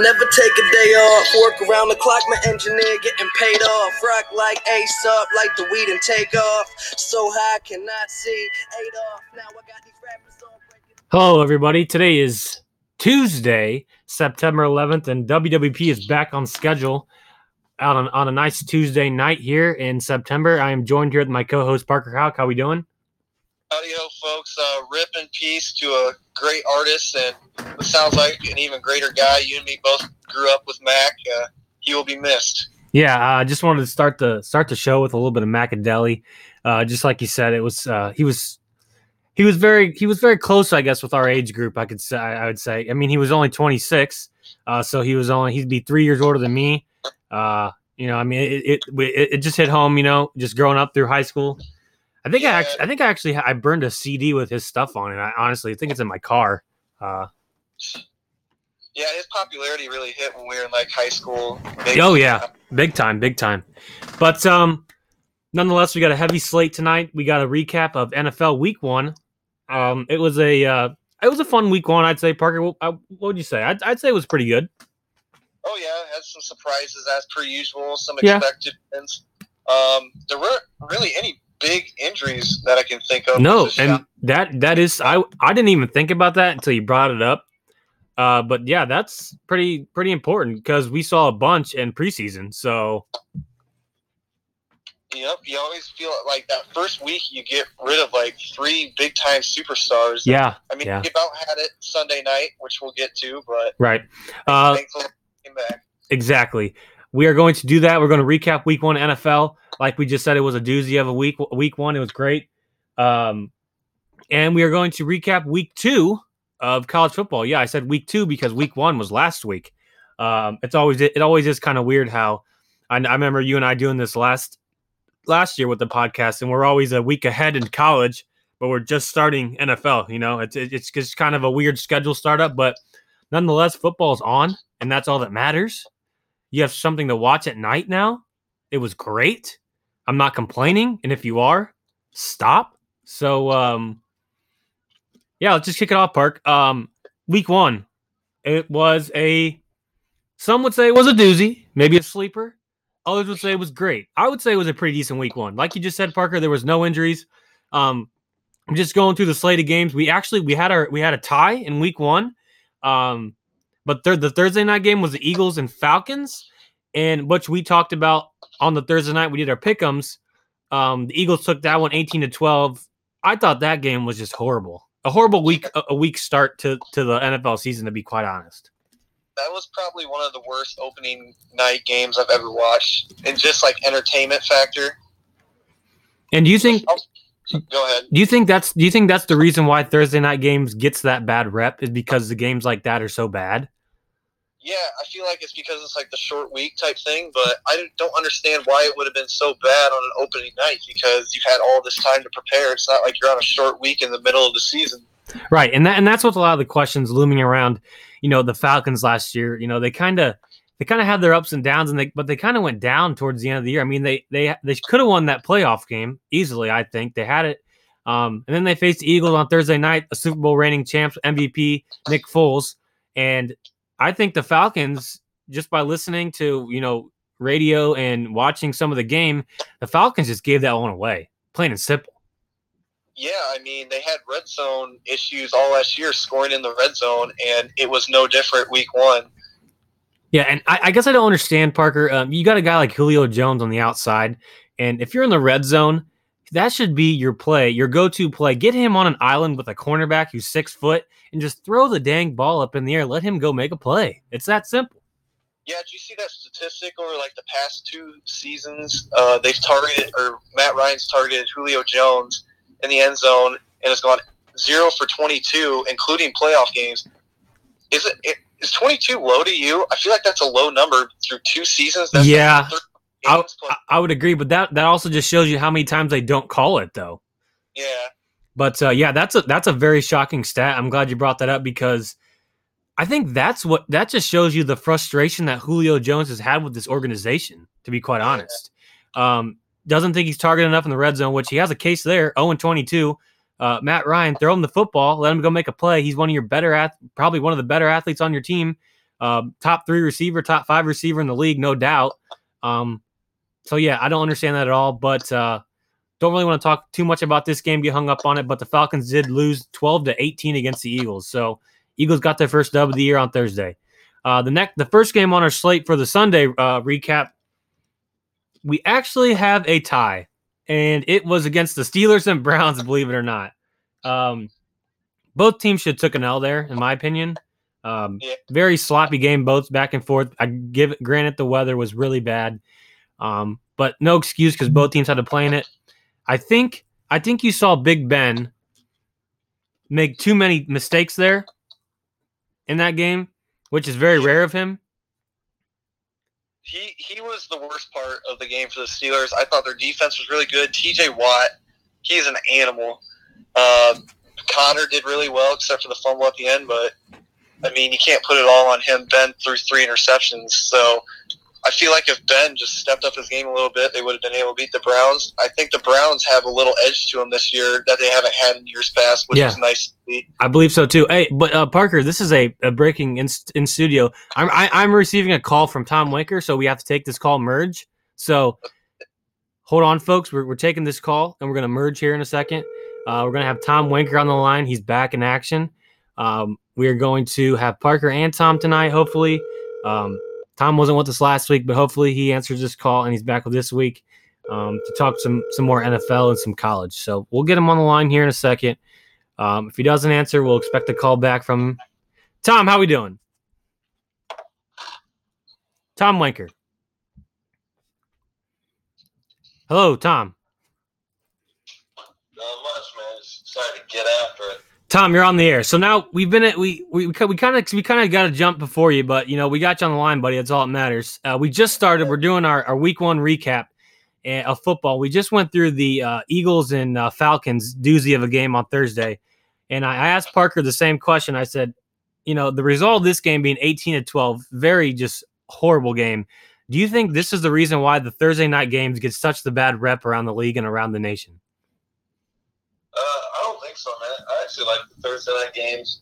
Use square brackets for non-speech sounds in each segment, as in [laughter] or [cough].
I never take a day off. Work around the clock, my engineer getting paid off. Rock like Ace up, like the weed and take off. So high, cannot see. Eight off. Now I got these rappers all breaking. Hello, everybody. Today is Tuesday, September 11th, and WWP is back on schedule out on, on a nice Tuesday night here in September. I am joined here with my co-host Parker Houck. How we doing? Howdy ho, folks. Uh, rip in peace to a great artist and what sounds like an even greater guy. You and me both grew up with Mac. Uh, he will be missed. Yeah, I uh, just wanted to start the start the show with a little bit of Macadelic. Uh, just like you said, it was uh, he was he was very he was very close, I guess, with our age group. I could say I would say. I mean, he was only 26, uh, so he was only he'd be three years older than me. Uh, you know, I mean, it, it it it just hit home. You know, just growing up through high school. I think I actually I think I actually I burned a CD with his stuff on it. I honestly think it's in my car. Uh, Yeah, his popularity really hit when we were in like high school. Oh yeah, big time, big time. But um, nonetheless, we got a heavy slate tonight. We got a recap of NFL Week One. Um, it was a uh, it was a fun Week One, I'd say. Parker, what, uh, what would you say? I'd, I'd say it was pretty good. Oh yeah, had some surprises as per usual. Some Yeah. expected wins. Um, there weren't really any big injuries that I can think of. No, and that that is I I didn't even think about that until you brought it up. Uh, but yeah, that's pretty pretty important because we saw a bunch in preseason. So Yep, you always feel like that first week you get rid of like three big time superstars. yeah, I mean, yeah. we about had it Sunday night, which we'll get to, but right. Uh, thankfully came back. Exactly. We are going to do that. We're going to recap week one NFL. Like we just said, it was a doozy of a week. Week one, it was great. Um, and we are going to recap week two of college football. Yeah, I said week two because week one was last week. Um, it's always it always is kind of weird how I, I remember you and I doing this last last year with the podcast, and we're always a week ahead in college, but we're just starting NFL. You know, it's it's just kind of a weird schedule startup, but nonetheless, football's on, and that's all that matters. You have something to watch at night now. It was great. I'm not complaining. And if you are, stop. So um yeah, let's just kick it off, Park. Um week one. It was a some would say it was a doozy, maybe a sleeper. Others would say it was great. I would say it was a pretty decent week one. Like you just said, Parker, there was no injuries. Um I'm just going through the slate of games. We actually we had our we had a tie in week one. Um but thir- the Thursday night game was the Eagles and Falcons, and which we talked about on the Thursday night. We did our pickums. Um, the Eagles took that one 18 to 12. I thought that game was just horrible. A horrible week, a, a week start to, to the NFL season, to be quite honest. That was probably one of the worst opening night games I've ever watched, and just like entertainment factor. And do you think Go ahead. do you think that's do you think that's the reason why Thursday night games gets that bad rep is because the games like that are so bad? Yeah, I feel like it's because it's like the short week type thing, but I don't understand why it would have been so bad on an opening night because you've had all this time to prepare. It's not like you're on a short week in the middle of the season. Right, and that and that's what a lot of the questions looming around. You know, the Falcons last year. You know, they kind of they kind of had their ups and downs, and they but they kind of went down towards the end of the year. I mean, they they they could have won that playoff game easily. I think they had it. Um, and then they faced Eagles on Thursday night, a Super Bowl reigning champs, MVP Nick Foles, and I think the Falcons, just by listening to you know radio and watching some of the game, the Falcons just gave that one away, plain and simple. Yeah, I mean, they had red zone issues all last year scoring in the red zone, and it was no different week one. Yeah, and I, I guess I don't understand, Parker. Um, you got a guy like Julio Jones on the outside, and if you're in the red zone, that should be your play, your go-to play. Get him on an island with a cornerback who's six foot, and just throw the dang ball up in the air. Let him go make a play. It's that simple. Yeah, did you see that statistic over like the past two seasons? Uh, they've targeted, or Matt Ryan's targeted Julio Jones in the end zone, and has gone zero for 22, including playoff games. Is it, it is 22 low to you? I feel like that's a low number through two seasons. That's Yeah. I. I- would agree, but that that also just shows you how many times they don't call it, though. yeah, But uh, yeah, that's a that's a very shocking stat. I'm glad you brought that up because I think that's what that just shows you the frustration that Julio Jones has had with this organization. To be quite Yeah. honest, um, doesn't think he's targeted enough in the red zone, which he has a case there. 0 and 22. Uh, Matt Ryan, throw him the football, let him go make a play. He's one of your better, ath- probably one of the better athletes on your team. uh, top three receiver, top five receiver in the league, no doubt. Um, so yeah, I don't understand that at all. But uh, don't really want to talk too much about this game, get hung up on it. But the Falcons did lose 12 to 18 against the Eagles. So Eagles got their first dub of the year on Thursday. Uh, the next, the first game on our slate for the Sunday uh, recap, we actually have a tie, and it was against the Steelers and Browns. Believe it or not, um, both teams should took an L there, in my opinion. Um, Yeah. Very sloppy game, both back and forth. I give it. Granted, the weather was really bad, um, but no excuse because both teams had to play in it. I think. I think you saw Big Ben make too many mistakes there in that game, which is very rare of him. He he was the worst part of the game for the Steelers. I thought their defense was really good. T.J. Watt, he's an animal. Um, Connor did really well, except for the fumble at the end. But I mean, you can't put it all on him. Ben threw three interceptions, so I feel like if Ben just stepped up his game a little bit, they would have been able to beat the Browns. I think the Browns have a little edge to them this year that they haven't had in years past, which Yeah. is nice to see. I believe so too. Hey, but uh, Parker, this is a, a breaking in, in studio. I'm I, I'm receiving a call from Tom Winker, so we have to take this call merge. So hold on, folks. We're, we're taking this call and we're gonna merge here in a second. Uh, we're gonna have Tom Winker on the line. He's back in action. Um, we are going to have Parker and Tom tonight. Hopefully, um, Tom wasn't with us last week, but hopefully he answers this call and he's back with this week um, to talk some some more NFL and some college. So we'll get him on the line here in a second. Um, if he doesn't answer, we'll expect a call back from him. Tom, how we doing? Tom Wanker. Hello, Tom. Not much, man. Just decided to get after it. Tom, you're on the air. So now we've been at we we we kind of we kind of got to jump before you, but you know we got you on the line, buddy. That's all that matters. Uh, we just started. We're doing our, our week one recap uh, of football. We just went through the uh, Eagles and uh, Falcons doozy of a game on Thursday, and I, I asked Parker the same question. I said, you know, the result of this game being 18 to 12, very just horrible game. Do you think this is the reason why the Thursday night games get such the bad rep around the league and around the nation? Uh, I so, man. I actually like the Thursday night games.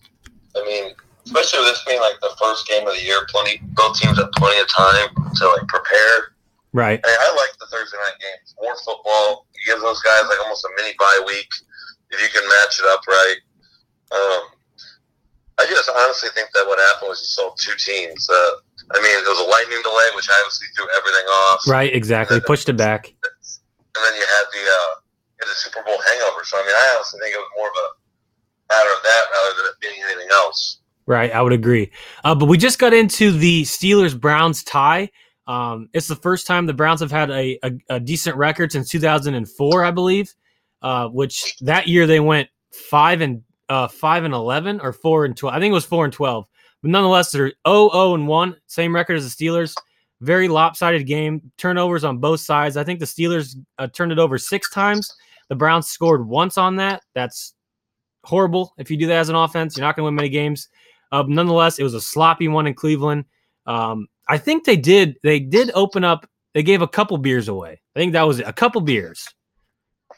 I mean, especially with this being like the first game of the year, plenty both teams have plenty of time to like prepare. Right. Hey, I like the Thursday night games. More football. You give those guys like almost a mini bye week if you can match it up right. Um, I just honestly think that what happened was you saw two teams. Uh, I mean, it was a lightning delay, which obviously threw everything off. Right. Exactly. Pushed it back. and then you had the uh, Super Bowl hangover. So I mean, I honestly think it was more of a matter of that rather than it being anything else. Right, I would agree. Uh, but we just got into the Steelers Browns tie. Um, it's the first time the Browns have had a, a, a decent record since 2004, I believe. Uh, which that year they went five and uh, five and 11 or four and 12. I think it was four and 12. But nonetheless, they're 0 0 and one, same record as the Steelers. Very lopsided game. Turnovers on both sides. I think the Steelers uh, turned it over six times. The Browns scored once on that. That's horrible. If you do that as an offense, you're not going to win many games. Uh, nonetheless, it was a sloppy one in Cleveland. Um, I think they did. They did open up. They gave a couple beers away. I think that was it. A couple beers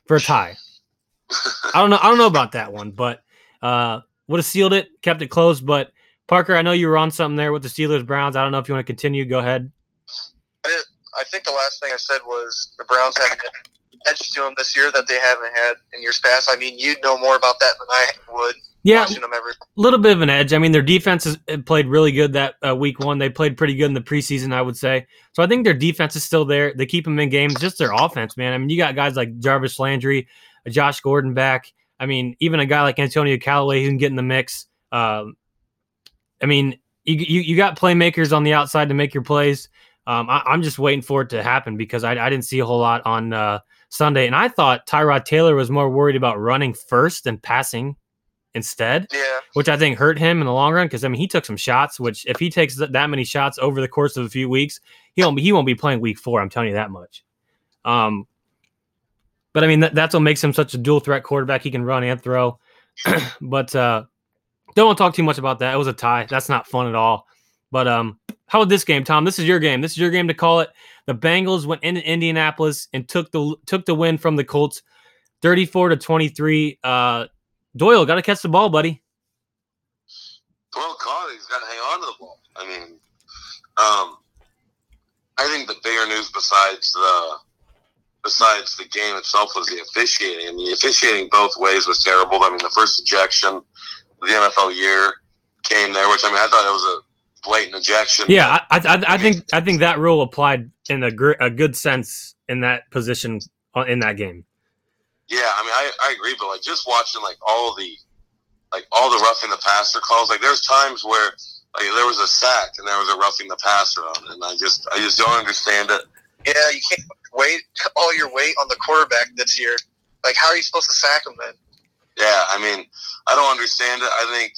for a tie. I don't know. I don't know about that one, but uh, would have sealed it, kept it close. But Parker, I know you were on something there with the Steelers Browns. I don't know if you want to continue. Go ahead. I think the last thing I said was the Browns an edge to them this year that they haven't had in years past. I mean, you'd know more about that than I would Yeah, watching them every. a little bit of an edge. I mean, their defense has uh, played really good that uh, week one. They played pretty good in the preseason, I would say. So I think their defense is still there. They keep them in games. Just their offense, man. I mean, you got guys like Jarvis Landry, uh, Josh Gordon back. I mean, even a guy like Antonio Callaway who can get in the mix. Um, I mean, you, you you got playmakers on the outside to make your plays. Um, I, I'm just waiting for it to happen because I, I didn't see a whole lot on uh, Sunday, and I thought Tyrod Taylor was more worried about running first than passing instead Yeah, which I think hurt him in the long run because I mean he took some shots. Which if he takes th- that many shots over the course of a few weeks, he won't be, he won't be playing week four. I'm telling you that much. Um, but I mean that, that's what makes him such a dual threat quarterback. He can run and throw. [clears throat] but uh, don't want to talk too much about that. It was a tie. That's not fun at all. But um, how about this game, Tom? This is your game. This is your game to call it. The Bengals went into Indianapolis and took the took the win from the Colts, 34 to 23. Uh, Doyle got to catch the ball, buddy. well caught. He's got to hang on to the ball. I mean, um, I think the bigger news besides the besides the game itself was the officiating. And the officiating both ways was terrible. I mean, the first ejection of the NFL year came there, which I mean, I thought it was a blatant ejection. Yeah, I, I, I think I think that rule applied in a, gr- a good sense in that position uh, in that game. Yeah, I mean, I, I agree, but like just watching like all the like all the roughing the passer calls, like there's times where like there was a sack and there was a roughing the passer on, and I just I just don't understand it. Yeah, you can't wait all your weight on the quarterback this year. Like, how are you supposed to sack him then? Yeah, I mean, I don't understand it. I think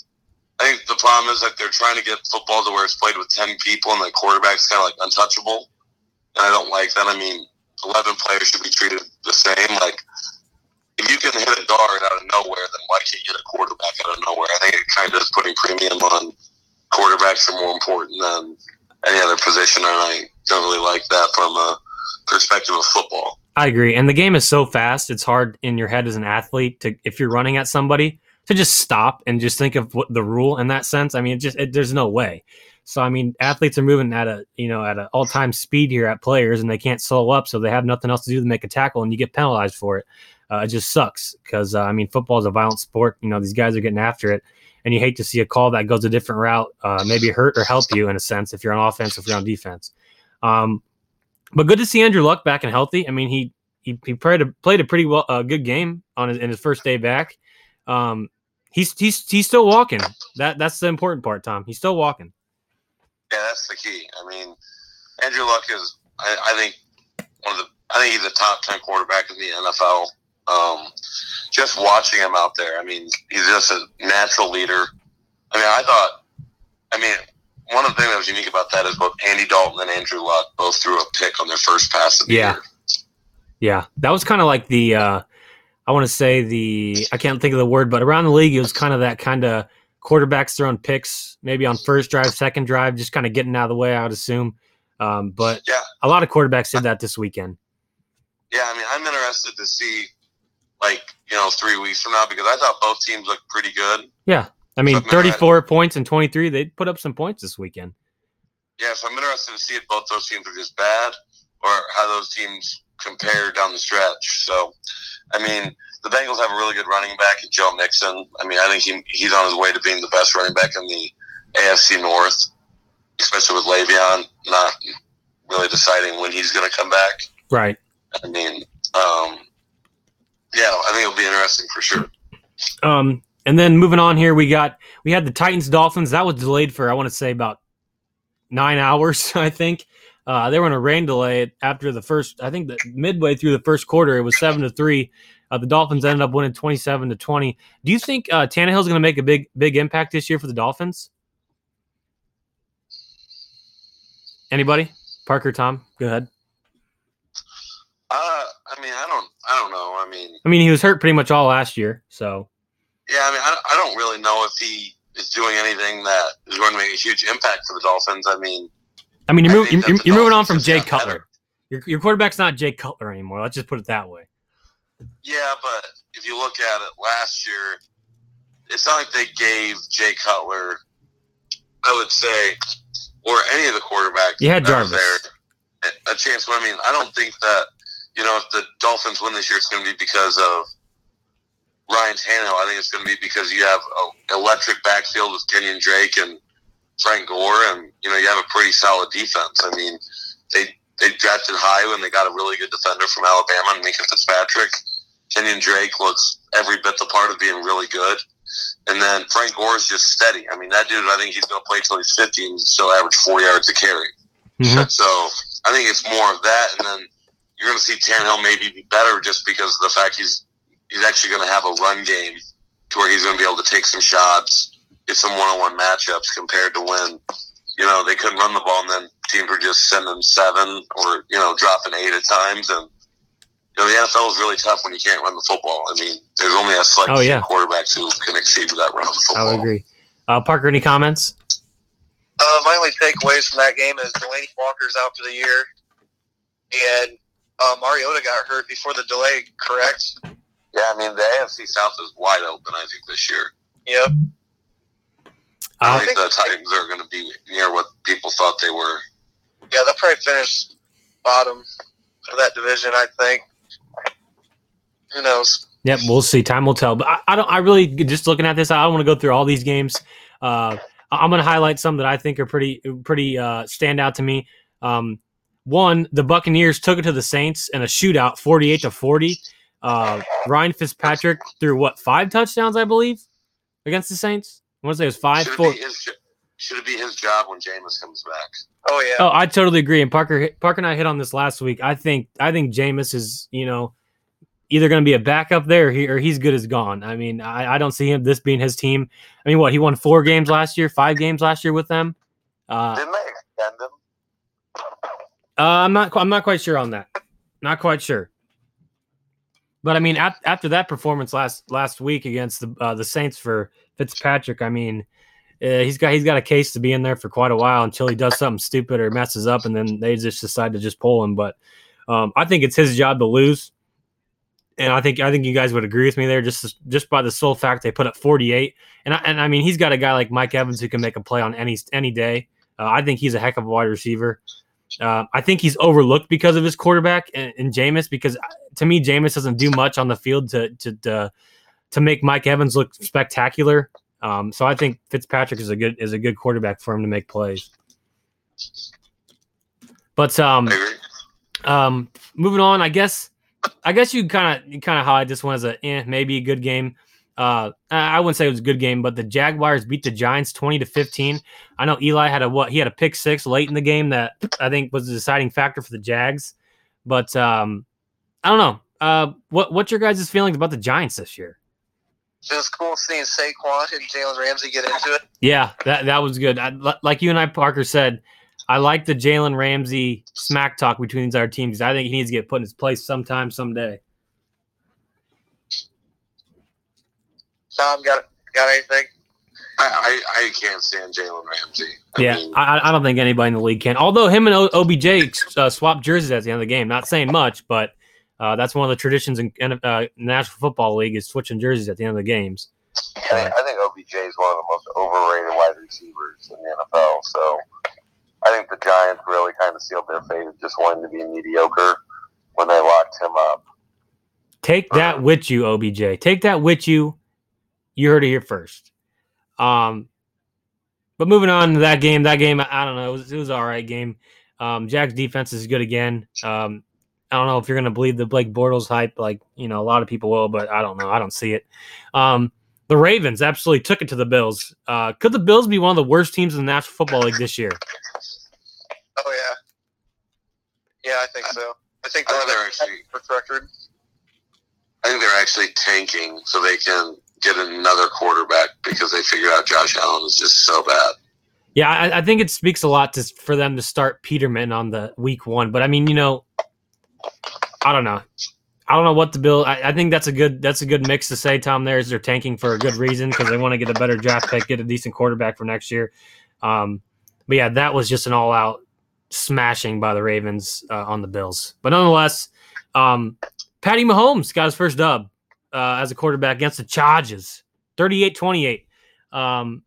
I think the problem is that they're trying to get football to where it's played with ten people and the quarterback's kind of like untouchable, and I don't like that. I mean, eleven players should be treated the same. Like, if you can hit a dart out of nowhere, then why can't you hit a quarterback out of nowhere? I think it kind of is putting premium on quarterbacks are more important than any other position, and I don't really like that from a perspective of football. I agree, and the game is so fast; it's hard in your head as an athlete to if you're running at somebody to just stop and just think of what the rule in that sense. I mean, it just it, there's no way. So I mean, athletes are moving at a you know at an all time speed here at players, and they can't slow up, so they have nothing else to do to make a tackle, and you get penalized for it. Uh, it just sucks because uh, I mean, football is a violent sport. You know, these guys are getting after it, and you hate to see a call that goes a different route, uh, maybe hurt or help you in a sense if you're on offense, if you're on defense. Um, but good to see Andrew Luck back and healthy. I mean, he he, he played a played a pretty well uh, good game on his in his first day back. Um, he's he's he's still walking. That that's the important part, Tom. He's still walking. Yeah, that's the key. I mean, Andrew Luck is, I, I think, one of the, I think he's the top 10 quarterback in the NFL. Um, just watching him out there, I mean, he's just a natural leader. I mean, I thought, I mean, one of the things that was unique about that is both Andy Dalton and Andrew Luck both threw a pick on their first pass of the Yeah. year. Yeah, that was kind of like the uh, I want to say the I can't think of the word, but around the league it was kind of that kind of quarterbacks throwing picks, maybe on first drive, second drive, just kind of getting out of the way. I would assume, um, but Yeah. a lot of quarterbacks did that this weekend. Yeah, I mean, I'm interested to see, like, you know, three weeks from now because I thought both teams looked pretty good. Yeah, I mean, that. 34 points and 23, they put up some points this weekend. Yeah, so I'm interested to see if both those teams are just bad or how those teams compare down the stretch. So, I mean, the Bengals have a really good running back in Joe Mixon. I mean, I think he, he's on his way to being the best running back in the AFC North, especially with Le'Veon not really deciding when he's going to come back. Right. I mean, um, yeah, I think it'll be interesting for sure. Um, and then moving on here, we got we had the Titans Dolphins. That was delayed for I want to say about nine hours. [laughs] I think uh, they were in a rain delay after the first. I think that midway through the first quarter, it was seven to three. Uh, the Dolphins ended up winning twenty seven to twenty. Do you think uh, is going to make a big big impact this year for the Dolphins? Anybody? Parker, Tom, go ahead. Uh, I mean, I don't, I don't know. I mean, I mean, he was hurt pretty much all last year, so Yeah, I mean, I, I don't really know if he is doing anything that is going to make a huge impact for the Dolphins. I mean, I mean, you're, I you're, you're moving on from Jay Cutler. better. Your, your quarterback's not Jay Cutler anymore. Let's just put it that way. yeah, but if you look at it last year, it's not like they gave Jay Cutler, I would say, or any of the quarterbacks. You had Jarvis. there, a- a chance. But I mean, I don't think that, you know, if the Dolphins win this year, it's going to be because of Ryan Tannehill. I think it's going to be because you have an electric backfield with Kenyon Drake and Frank Gore, and you know you have a pretty solid defense. I mean, they they drafted high when they got a really good defender from Alabama, Minkah Fitzpatrick. Kenyon Drake looks every bit the part of being really good. And then Frank Gore is just steady. I mean, that dude, I think he's going to play till he's 50 and still average four yards a carry. Mhm. So I think it's more of that, and then you're going to see Tannehill maybe be better just because of the fact he's he's actually going to have a run game to where he's going to be able to take some shots, get some one-on-one matchups compared to when you know they couldn't run the ball and then teams were just sending seven or you know dropping eight at times and. You know, the NFL is really tough when you can't run the football. I mean, there's only a select Oh, few yeah. quarterbacks who can exceed that run of the I football. would agree. Uh, Parker, any comments? Uh, my only takeaways from that game is Delanie Walker's out for the year, and uh, Mariota got hurt before the delay. Correct? Yeah, I mean, the AFC South is wide open, I think, this year. Yep. I think the Titans are going to be near what people thought they were. Yeah, they'll probably finish bottom of that division. I think. Who knows? Yep, we'll see. Time will tell. But I, I don't. I really just looking at this. I don't want to go through all these games. Uh, I- I'm going to highlight some that I think are pretty pretty uh, stand out to me. Um, one, the Buccaneers took it to the Saints in a shootout, 48 to 40. Uh, Ryan Fitzpatrick threw what five touchdowns, I believe, against the Saints. I want to say it was five. Should it, Four. be his, should it be his job when Jameis comes back? Oh yeah. Oh, I totally agree. And Parker, Parker and I hit on this last week. I think, I think Jameis is, you know, either going to be a backup there, or, he, or he's good as gone. I mean, I, I don't see him this being his team. I mean, what he won four games last year, five games last year with them. Uh, Didn't they extend him? uh, I'm not, I'm not quite sure on that. Not quite sure. But I mean, ap- after that performance last last week against the uh, the Saints for Fitzpatrick, I mean, uh, he's got he's got a case to be in there for quite a while until he does something stupid or messes up, and then they just decide to just pull him. But um, I think it's his job to lose, and I think I think you guys would agree with me there, just just by the sole fact they put up 48, and I, and I mean he's got a guy like Mike Evans who can make a play on any any day. Uh, I think he's a heck of a wide receiver. Uh, I think he's overlooked because of his quarterback and, and Jameis. Because uh, to me, Jameis doesn't do much on the field to to to, to make Mike Evans look spectacular. Um, so I think Fitzpatrick is a good is a good quarterback for him to make plays. But um, um, moving on, I guess I guess you kind of you kind of highlight this one as a eh, maybe a good game. Uh, I I wouldn't say it was a good game, but the Jaguars beat the Giants twenty to fifteen. I know Eli had a what he had a pick six late in the game that I think was the deciding factor for the Jags. But um, I don't know. Uh, what what's your guys' feelings about the Giants this year? It was cool seeing Saquon and Jalen Ramsey get into it. Yeah, that that was good. I, like you and I, Parker said, I like the Jalen Ramsey smack talk between these other teams. I think he needs to get put in his place sometime, someday. Tom got got anything? I, I, I can't stand Jalen Ramsey. I Yeah, mean, I, I don't think anybody in the league can. Although him and o- OBJ uh, swapped jerseys at the end of the game. Not saying much, but uh, that's one of the traditions in, in uh, National Football League is switching jerseys at the end of the games. I think, I think OBJ is one of the most overrated wide receivers in the NFL. So I think the Giants really kind of sealed their fate of just wanting to be mediocre when they locked him up. Take that with you, OBJ. Take that with you. You heard it here first. Um, but moving on to that game, that game, I, I don't know, it was, it was all right game. Um, Jack's defense is good again. Um, I don't know if you're going to believe the Blake Bortles hype, like you know a lot of people will, but I don't know. I don't see it. Um, the Ravens absolutely took it to the Bills. Uh, could the Bills be one of the worst teams in the National Football League this year? Oh yeah. Yeah, I think so. I think they're think they're actually first record. I think they're actually tanking so they can get another quarterback because they figured out Josh Allen is just so bad. Yeah, I, I think it speaks a lot to for them to start Peterman on the week one. But I mean, you know, I don't know. I don't know what the bill. I, I think that's a good that's a good mix to say. Tom, there is they're tanking for a good reason because they want to get a better draft pick, get a decent quarterback for next year. Um, but yeah, that was just an all out smashing by the Ravens uh, on the Bills. But nonetheless, um, Patty Mahomes got his first dub uh, as a quarterback against the Chargers, 38-28. Um,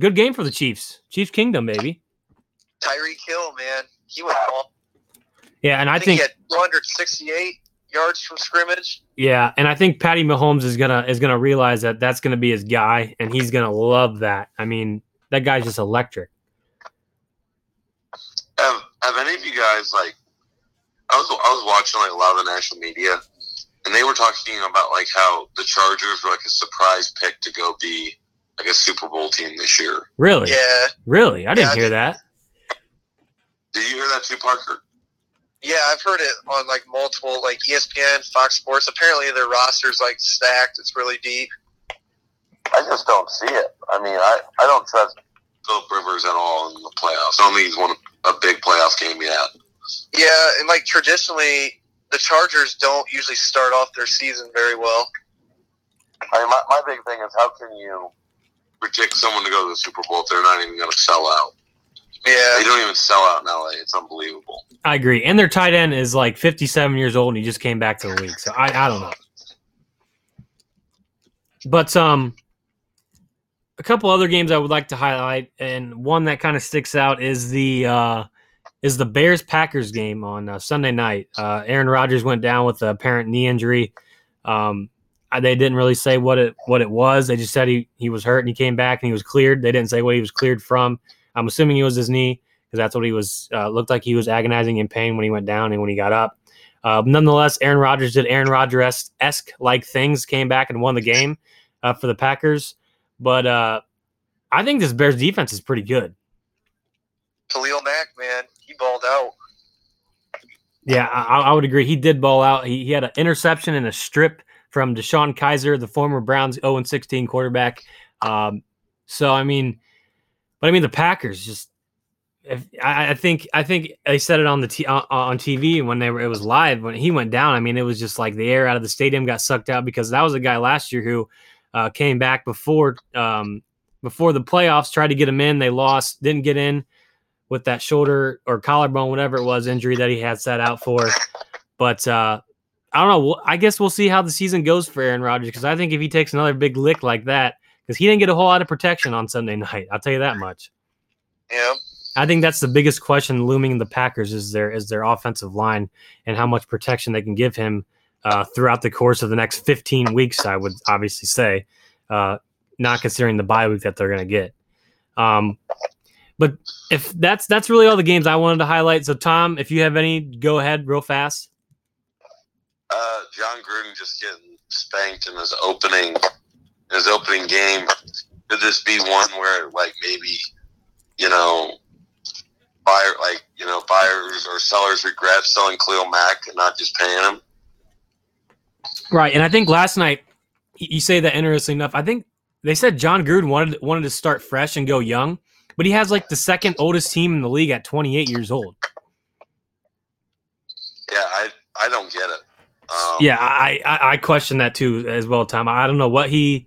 good game for the Chiefs. Chiefs Kingdom, baby. Tyreek Hill, man, he went off. Yeah, and I, I think, think he had 268 yards from scrimmage. yeah, and I think Patty Mahomes is gonna is gonna realize that that's gonna be his guy, and he's gonna love that. I mean, that guy's just electric. Have Have any of you guys like? I was I was watching like a lot of the national media, and they were talking about like how the Chargers were like a surprise pick to go be like a Super Bowl team this year. Really, Yeah, really, I didn't Yeah, I hear did. that. Did you hear that too, Parker? Yeah, I've heard it on like multiple like ESPN, Fox Sports. Apparently, their roster's like stacked. It's really deep. I just don't see it. I mean, I, I don't trust Philip Rivers at all in the playoffs. I don't think he's won a big playoff game yet. Yeah, and like traditionally, the Chargers don't usually start off their season very well. I mean, my, my big thing is how can you predict someone to go to the Super Bowl if they're not even going to sell out? Yeah, They don't even sell out in LA. It's unbelievable. I agree. And their tight end is like 57 years old, and he just came back to the league. So I, I don't know. But um, a couple other games I would like to highlight, and one that kind of sticks out is the uh, is the Bears Packers game on uh, Sunday night. Uh, Aaron Rodgers went down with a apparent knee injury. Um, I- they didn't really say what it what it was. They just said he he was hurt and he came back and he was cleared. They didn't say what he was cleared from. I'm assuming it was his knee because that's what he was. Uh, looked like he was agonizing in pain when he went down and when he got up. Uh, nonetheless, Aaron Rodgers did Aaron Rodgers esque like things, came back and won the game uh, for the Packers. But uh, I think this Bears defense is pretty good. Khalil Mack, man, he balled out. Yeah, I, I would agree. He did ball out. He, he had an interception and a strip from DeShone Kizer, the former Browns 0 16 quarterback. Um, so I mean, but I mean the Packers just. If, I, I think I think they said it on the t- on, TV when they were it was live when he went down. I mean, it was just like the air out of the stadium got sucked out because that was a guy last year who uh, came back before um, before the playoffs, tried to get him in. They lost, didn't get in with that shoulder or collarbone, whatever it was, injury that he had sat out for. But uh, I don't know. I guess we'll see how the season goes for Aaron Rodgers because I think if he takes another big lick like that, because he didn't get a whole lot of protection on Sunday night, I'll tell you that much. Yeah, I think that's the biggest question looming in the Packers is their is their offensive line and how much protection they can give him uh, throughout the course of the next 15 weeks. I would obviously say, uh, not considering the bye week that they're going to get. Um, but if that's that's really all the games I wanted to highlight. So Tom, if you have any, go ahead real fast. Uh, Jon Gruden just getting spanked in his opening his opening game. Could this be one where like maybe you know buyer like you know buyers or sellers regret selling Khalil Mack and not just paying him? Right, and I think last night you say that interesting enough. I think they said Jon Gruden wanted wanted to start fresh and go young, but he has like the second oldest team in the league at 28 years old. Yeah, I I don't get it. Um, Yeah, I, I I question that too as well, Tom. I don't know what he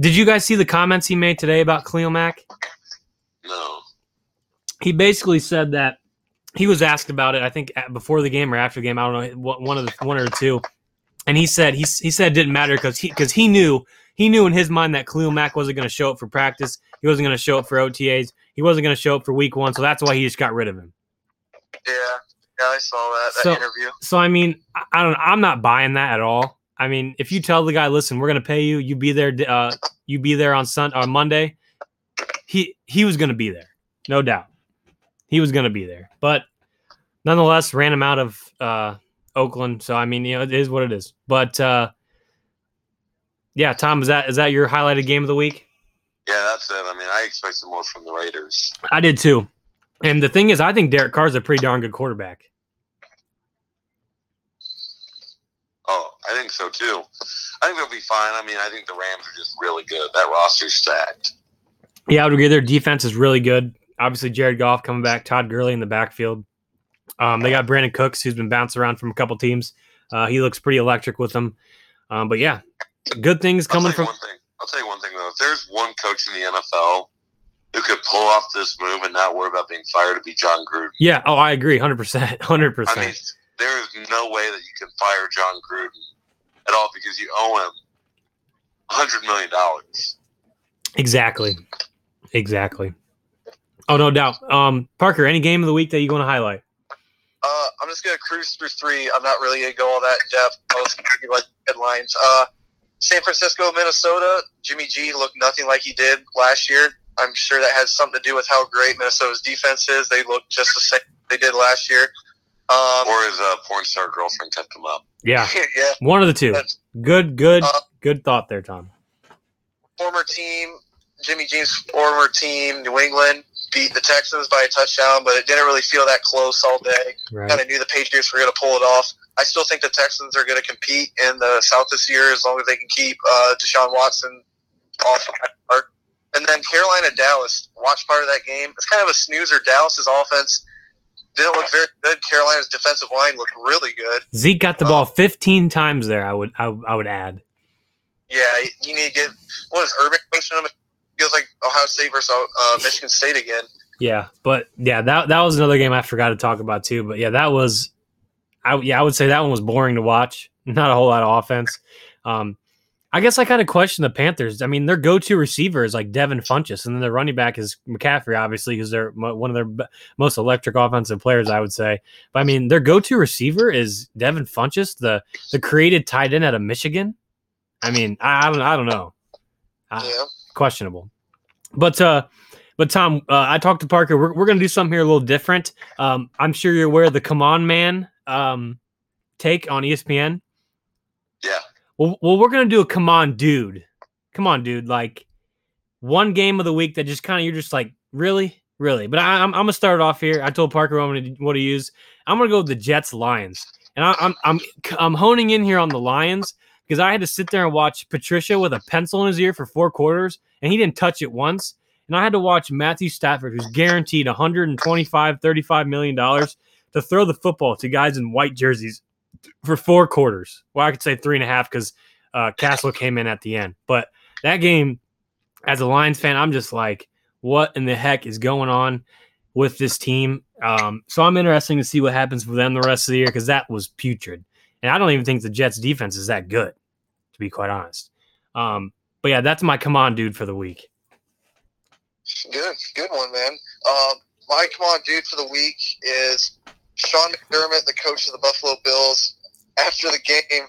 did. You guys see the comments he made today about Khalil Mack? No. He basically said that he was asked about it. I think before the game or after the game. I don't know one of the one or two. And he said he he said it didn't matter because he because he knew he knew in his mind that Khalil Mack wasn't going to show up for practice. He wasn't going to show up for OTAs. He wasn't going to show up for week one. So that's why he just got rid of him. yeah, yeah. I saw that that So- interview. So I mean, I- I don't. I'm not buying that at all. I mean, if you tell the guy, listen, we're gonna pay you, you be there, uh, you be there on Sun on Monday. He he was gonna be there, no doubt. He was gonna be there, but nonetheless, ran him out of uh, Oakland. So I mean, you know, it is what it is. But uh, yeah, Tom, is that is that your highlighted game of the week? Yeah, that's it. I mean, I expect some more from the Raiders. I did too. And the thing is, I think Derek Carr's a pretty darn good quarterback. Oh, I think so too. I think they'll be fine. I mean, I think the Rams are just really good. That roster's stacked. Yeah, I would agree. Their defense is really good. Obviously, Jared Goff coming back, Todd Gurley in the backfield. Um, they got Brandin Cooks, who's been bouncing around from a couple teams. Uh, he looks pretty electric with them. Um, but yeah, good things coming from. one thing. I'll tell you one thing though. If there's one coach in the NFL who could pull off this move and not worry about being fired, to be Jon Gruden. Yeah. Oh, I agree. Hundred percent. [laughs] Hundred I mean, percent. there is no way that you can fire Jon Gruden at all because you owe him hundred million dollars. Exactly. Exactly. Oh, no doubt. Um, Parker, any game of the week that you want to highlight? Uh, I'm just gonna cruise through three. I'm not really gonna go all that in depth. I'll just give you like headlines. Uh, San Francisco, Minnesota. Jimmy G looked nothing like he did last year. I'm sure that has something to do with how great Minnesota's defense is. They look just the same they did last year. Um, Or his uh, porn star girlfriend kept him up. Yeah, [laughs] yeah, one of the two. That's- Good, good, Uh, good thought there, Tom. former team, Jimmy G's former team, New England beat the Texans by a touchdown, but it didn't really feel that close all day. Right. kind of knew the Patriots were going to pull it off. I still think the Texans are going to compete in the South this year as long as they can keep uh, Deshaun Watson off the park. And then Carolina Dallas, watch part of that game. It's kind of a snoozer. Dallas's offense didn't look very good. Carolina's defensive line looked really good. Zeke got the ball 15 times there. I would, I, I would add. Yeah, you need to get what is Urban coaching them? It feels like Ohio State versus uh, Michigan State again. Yeah, but yeah, that that was another game I forgot to talk about too. But yeah, that was, I yeah, I would say that one was boring to watch. [laughs] Not a whole lot of offense. Um, I guess I kind of question the Panthers. I mean, their go-to receiver is like Devin Funchess, and then their running back is McCaffrey, obviously, because they're mo- one of their b- most electric offensive players, I would say. But I mean, their go-to receiver is Devin Funchess, the the created tight end out of Michigan. I mean, I, I don't, I don't know, I- Yeah. questionable. But uh, but Tom, uh, I talked to Parker. We're we're gonna do something here a little different. Um, I'm sure you're aware of the "Come On Man" um take on ESPN. Yeah. Well, well, we're gonna do a come on, dude. Come on, dude. Like one game of the week that just kind of you're just like, really, really. But I, I'm, I'm gonna start off here. I told Parker what I'm gonna what to use. I'm gonna go with the Jets Lions, and I, I'm I'm I'm honing in here on the Lions because I had to sit there and watch Patricia with a pencil in his ear for four quarters, and he didn't touch it once. And I had to watch Matthew Stafford, who's guaranteed 125, 35 million dollars, to throw the football to guys in white jerseys for four quarters. Well, I could say three and a half because uh, Cassel came in at the end. But that game, as a Lions fan, I'm just like, what in the heck is going on with this team? Um, so I'm interested to see what happens for them the rest of the year because that was putrid. And I don't even think the Jets defense is that good, to be quite honest. Um, but yeah, that's my come on dude for the week. Good, good one, man. Uh, my come on, dude, for the week is Sean McDermott, the coach of the Buffalo Bills. After the game,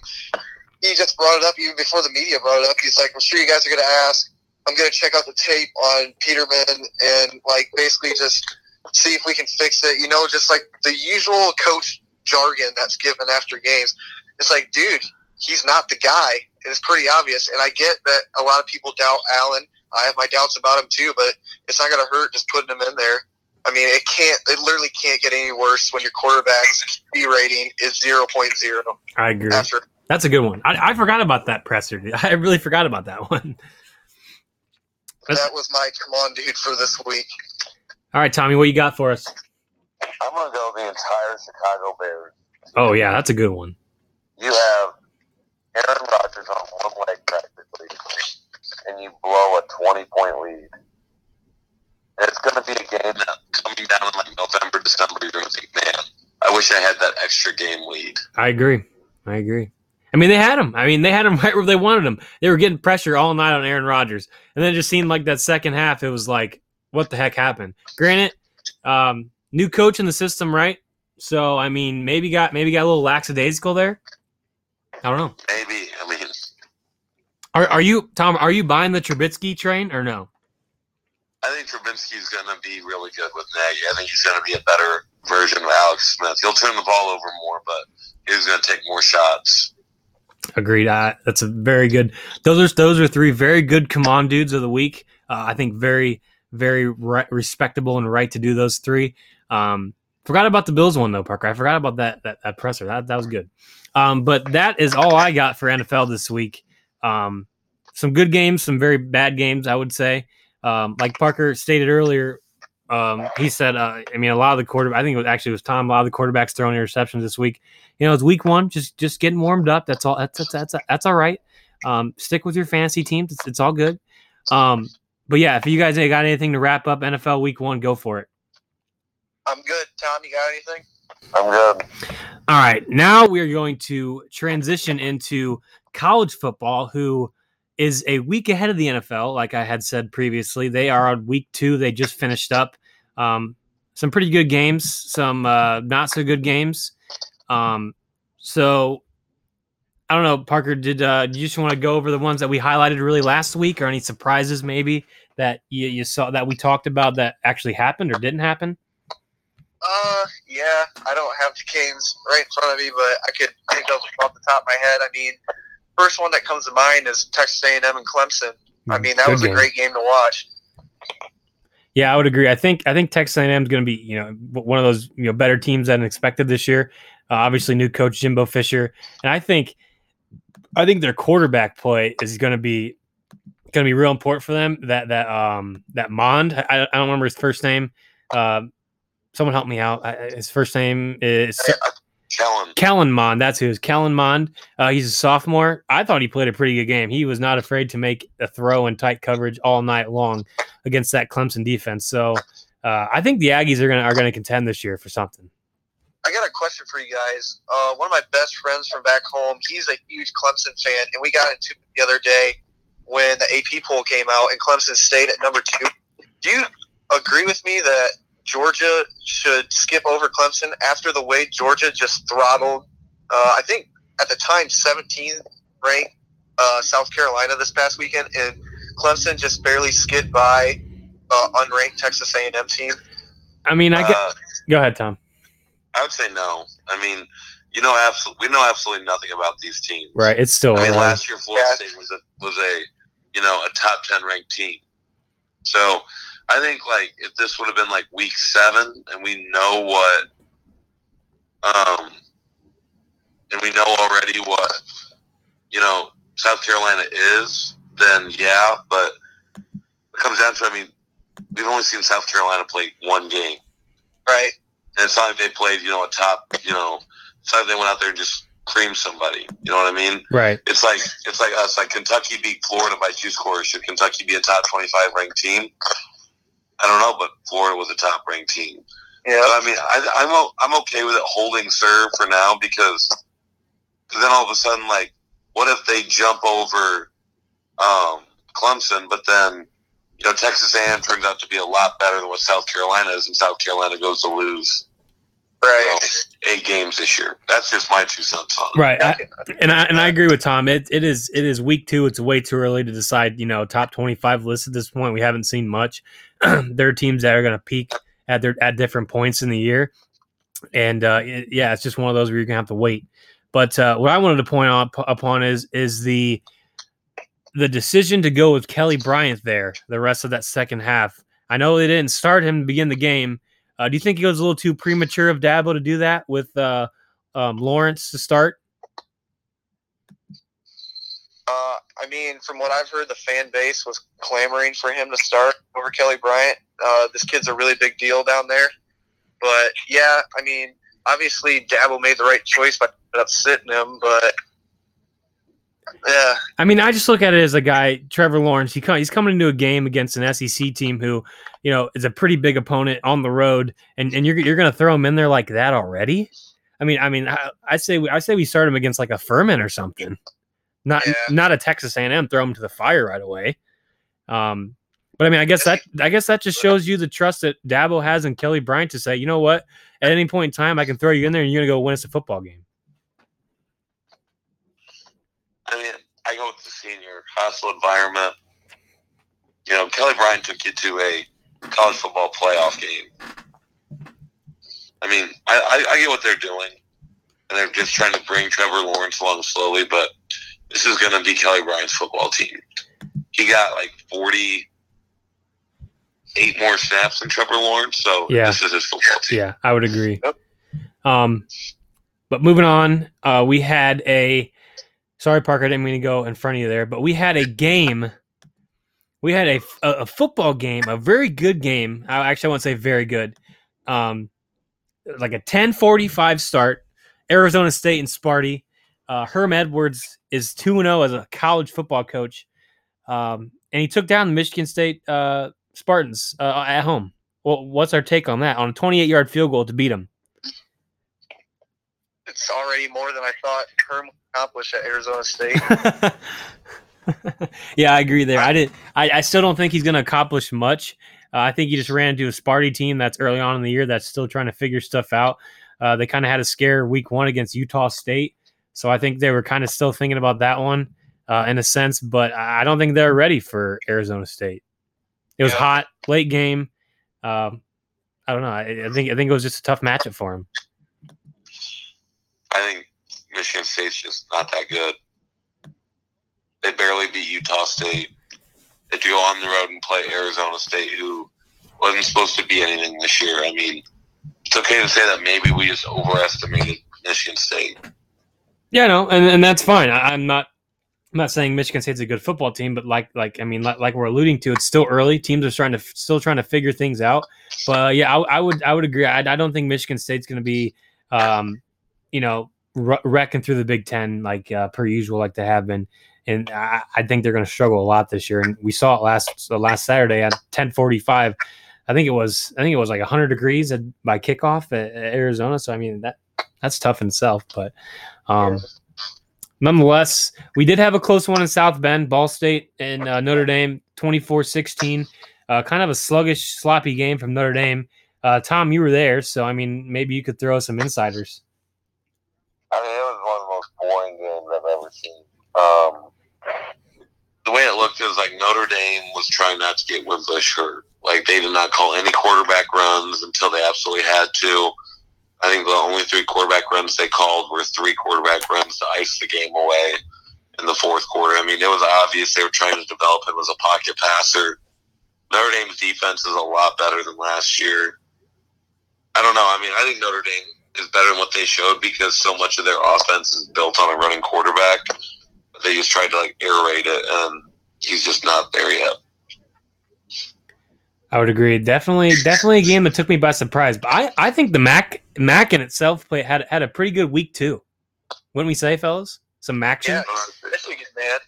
he just brought it up even before the media brought it up. He's like, "I'm sure you guys are going to ask. I'm going to check out the tape on Peterman and like basically just see if we can fix it. You know, just like the usual coach jargon that's given after games. It's like, dude, he's not the guy. It's pretty obvious, and I get that a lot of people doubt Allen. I have my doubts about him too, but it's not going to hurt just putting him in there. I mean, it can't. It literally can't get any worse when your quarterback's B rating is zero point zero I agree. after. That's a good one. I, I forgot about that presser. [laughs] I really forgot about that one. That was my come on, dude, for this week. All right, Tommy, what you got for us? I'm gonna go the entire Chicago Bears. Oh yeah, that's a good one. You have Aaron Rodgers on one leg practically, and you blow a 20 point lead. It's gonna be a game that coming down in like November, December, you're gonna think, man, I wish I had that extra game lead. I agree. I agree. I mean, they had him. I mean, they had him [laughs] right where they wanted him. They were getting pressure all night on Aaron Rodgers, and then it just seemed like that second half, it was like, what the heck happened? Granted, um, new coach in the system, right? So, I mean, maybe got maybe got a little lackadaisical there. I don't know. Maybe. I mean, Are, are you Tom? Are you buying the Trubisky train or no? I think Trubinsky's gonna be really good with Nagy. I think he's gonna be a better version of Alex Smith. He'll turn the ball over more, but he's gonna take more shots. Agreed. Uh, that's a very good. Those are those are three very good come on dudes of the week. Uh, I think very very right, respectable and right to do those three. Um, forgot about the Bills one though, Parker. I forgot about that that, that presser. That that was good. Um, but that is all I got for NFL this week. Um, some good games, some very bad games, I would say. Um, like Parker stated earlier, um, he said, uh, I mean, a lot of the quarter, I think it was actually it was Tom. A lot of the quarterbacks throwing interceptions this week. You know, it's week one, just just getting warmed up. That's all. That's that's that's, that's all right. Um, stick with your fantasy teams. It's, it's all good. Um, but yeah, if you guys ain't got anything to wrap up NFL Week One, go for it. I'm good. Tom, you got anything? I'm good. All right, now we are going to transition into college football, who is a week ahead of the NFL. Like I had said previously, they are on week two. They just finished up um, some pretty good games, some uh, not so good games. Um, so I don't know, Parker. Did uh, you just want to go over the ones that we highlighted really last week, or any surprises maybe that you, you saw that we talked about that actually happened or didn't happen? Uh, yeah. I don't have the games right in front of me, but I could think of off the top of my head. I mean, first one that comes to mind is Texas A&M and Clemson. I mean, that Good was game. a great game to watch. Yeah, I would agree. I think I think Texas A&M is going to be you know one of those you know better teams than expected this year. Uh, obviously, new coach Jimbo Fisher, and I think I think their quarterback play is going to be going to be real important for them. That that um that Mond, I, I don't remember his first name. Uh, someone help me out. I, his first name is Kellen. Kellen Mond. That's who it is. Kellen Mond. Uh, he's a sophomore. I thought he played a pretty good game. He was not afraid to make a throw in tight coverage all night long against that Clemson defense. So uh, I think the Aggies are gonna are gonna contend this year for something. I got a question for you guys. Uh, one of my best friends from back home, he's a huge Clemson fan, and we got into it the other day when the AP poll came out and Clemson stayed at number two. Do you agree with me that Georgia should skip over Clemson after the way Georgia just throttled? Uh, I think at the time 17th ranked uh, South Carolina this past weekend, and Clemson just barely skid by uh, unranked Texas A&M team. I mean, I get. Uh, go ahead, Tom. I would say no. I mean, you know, absolutely, we know absolutely nothing about these teams. Right, it's still. I mean, last year Florida Yeah. State was a was a you know a top ten ranked team. So I think like if this would have been like week seven and we know what, um, and we know already what you know South Carolina is, then yeah. But it comes down to I mean, we've only seen South Carolina play one game. Right. And it's not like they played, you know, a top, you know, it's not like they went out there and just creamed somebody. You know what I mean? right. It's like it's like us. Like Kentucky beat Florida by two scores. Should Kentucky be a top twenty-five ranked team? I don't know, but Florida was a top ranked team. Yeah. But I mean, I, I'm o- I'm okay with it holding serve for now because then all of a sudden, like, what if they jump over um, Clemson, but then you know Texas A&M turns out to be a lot better than what South Carolina is, and South Carolina goes to lose Right. eight games this year. That's just my two cents on it. Right, I, and I and I agree with Tom. It it is it is week two. It's way too early to decide. You know, top twenty five list at this point. We haven't seen much. [clears throat] there are teams that are going to peak at their at different points in the year, and uh, it- yeah, it's just one of those where you're going to have to wait. But uh, what I wanted to point out upon is is the the decision to go with Kelly Bryant there the rest of that second half. I know they didn't start him to begin the game. Uh, do you think it was a little too premature of Dabo to do that with uh, um, Lawrence to start? Uh, I mean, from what I've heard, the fan base was clamoring for him to start over Kelly Bryant. Uh, this kid's a really big deal down there. But yeah, I mean, obviously Dabo made the right choice by up sitting him. But yeah, I mean, I just look at it as a guy, Trevor Lawrence. He come, he's coming into a game against an SEC team who, you know, is a pretty big opponent on the road, and, and you're you're going to throw him in there like that already. I mean, I mean, I, I say we- I say we start him against like a Furman or something, not Yeah. not a Texas A&M. Throw him to the fire right away. Um, but I mean, I guess that I guess that just shows you the trust that Dabo has in Kelly Bryant to say, you know what, at any point in time, I can throw you in there and you're going to go win us a football game. I mean, I go with the senior hostile environment. You know, Kelly Bryant took you to a college football playoff game. I mean, I, I, I get what they're doing, and they're just trying to bring Trevor Lawrence along slowly. But this is going to be Kelly Bryant's football team. He got like forty eight more snaps than Trevor Lawrence, so Yeah. this is his football team. Yeah, I would agree. Yep. Um, but moving on, uh, we had a. Sorry, Parker, I didn't mean to go in front of you there, but we had a game. We had a, a, a football game, a very good game. I actually I won't say very good. Um, like a 10:45 start. Arizona State and Sparty. Uh, Herm Edwards is 2 0 as a college football coach. Um, and he took down the Michigan State uh, Spartans uh, at home. Well, what's our take on that? On a 28 yard field goal to beat them. it's already more than I thought Herm would accomplish at Arizona State. [laughs] [laughs] yeah, I agree there. I didn't. I, I still don't think he's going to accomplish much. Uh, I think he just ran into a Sparty team that's early on in the year that's still trying to figure stuff out. Uh, they kind of had a scare week one against Utah State, so I think they were kind of still thinking about that one uh, in a sense. But I don't think they're ready for Arizona State. It was Yeah. hot, late game. Um, I don't know. I, I think I think it was just a tough matchup for him. I think Michigan State's just not that good. They barely beat Utah State. They go on the road and play Arizona State, who wasn't supposed to be anything this year. I mean, it's okay to say that maybe we just overestimated Michigan State. Yeah, no, and, and that's fine. I, I'm not I'm not saying Michigan State's a good football team, but like like I mean like, like we're alluding to, it's still early. Teams are trying to still trying to figure things out. But yeah, I, I would I would agree. I, I don't think Michigan State's going to be, um, you know, wrecking through the Big Ten like uh, per usual, like they have been. And I, I think they're going to struggle a lot this year. And we saw it last uh, last Saturday at 10:45. I think it was I think it was like 100 degrees at, by kickoff at, at Arizona. So I mean that that's tough in itself, but um, nonetheless, we did have a close one in South Bend, Ball State and uh, Notre Dame, 24-16. Uh, kind of a sluggish, sloppy game from Notre Dame. Uh, Tom, you were there, so I mean, maybe you could throw some insiders. I mean, it was one of the most boring games I've ever seen. Um, the way it looked is like Notre Dame was trying not to get Wimbush hurt. Like they did not call any quarterback runs until they absolutely had to. I think the only three quarterback runs they called were three quarterback runs to ice the game away in the fourth quarter. I mean, it was obvious they were trying to develop him as a pocket passer. Notre Dame's defense is a lot better than last year. I don't know. I mean, I think Notre Dame is better than what they showed because so much of their offense is built on a running quarterback. They just tried to like aerate it, and he's just not there yet. I would agree. Definitely, definitely a game that took me by surprise. But I, I think the Mac Mac in itself play had had a pretty good week too. Wouldn't we say, fellas? Some action. Yeah, get mad.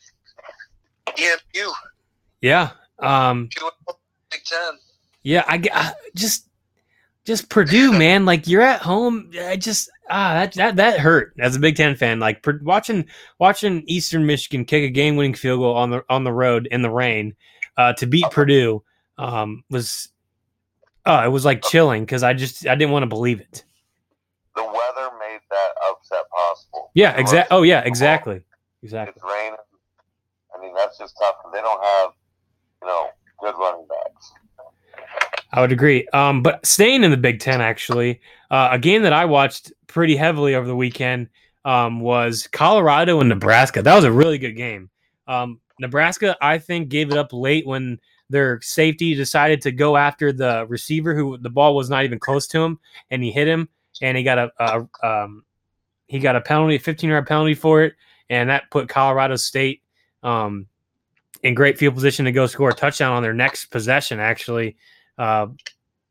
EMU, Yeah. Um. Big Ten. Yeah. I, I just just Purdue, man. Like you're at home. I just ah that that that hurt as a Big Ten fan. Like per, watching watching Eastern Michigan kick a game winning field goal on the on the road in the rain uh, to beat Purdue um, was. Oh, it was like chilling because I just I didn't want to believe it. The weather made that upset possible. Yeah, It exact. Oh yeah, exactly, exactly. It's raining. I mean, that's just tough. They don't have, you know, good running backs. I would agree. Um, but staying in the Big Ten, actually, uh, a game that I watched pretty heavily over the weekend um, was Colorado and Nebraska. That was a really good game. Um, Nebraska, I think, gave it up late when their safety decided to go after the receiver who the ball was not even close to him, and he hit him, and he got a, a um, he got a penalty, a 15 yard penalty for it, and that put Colorado State um, in great field position to go score a touchdown on their next possession. Actually, uh,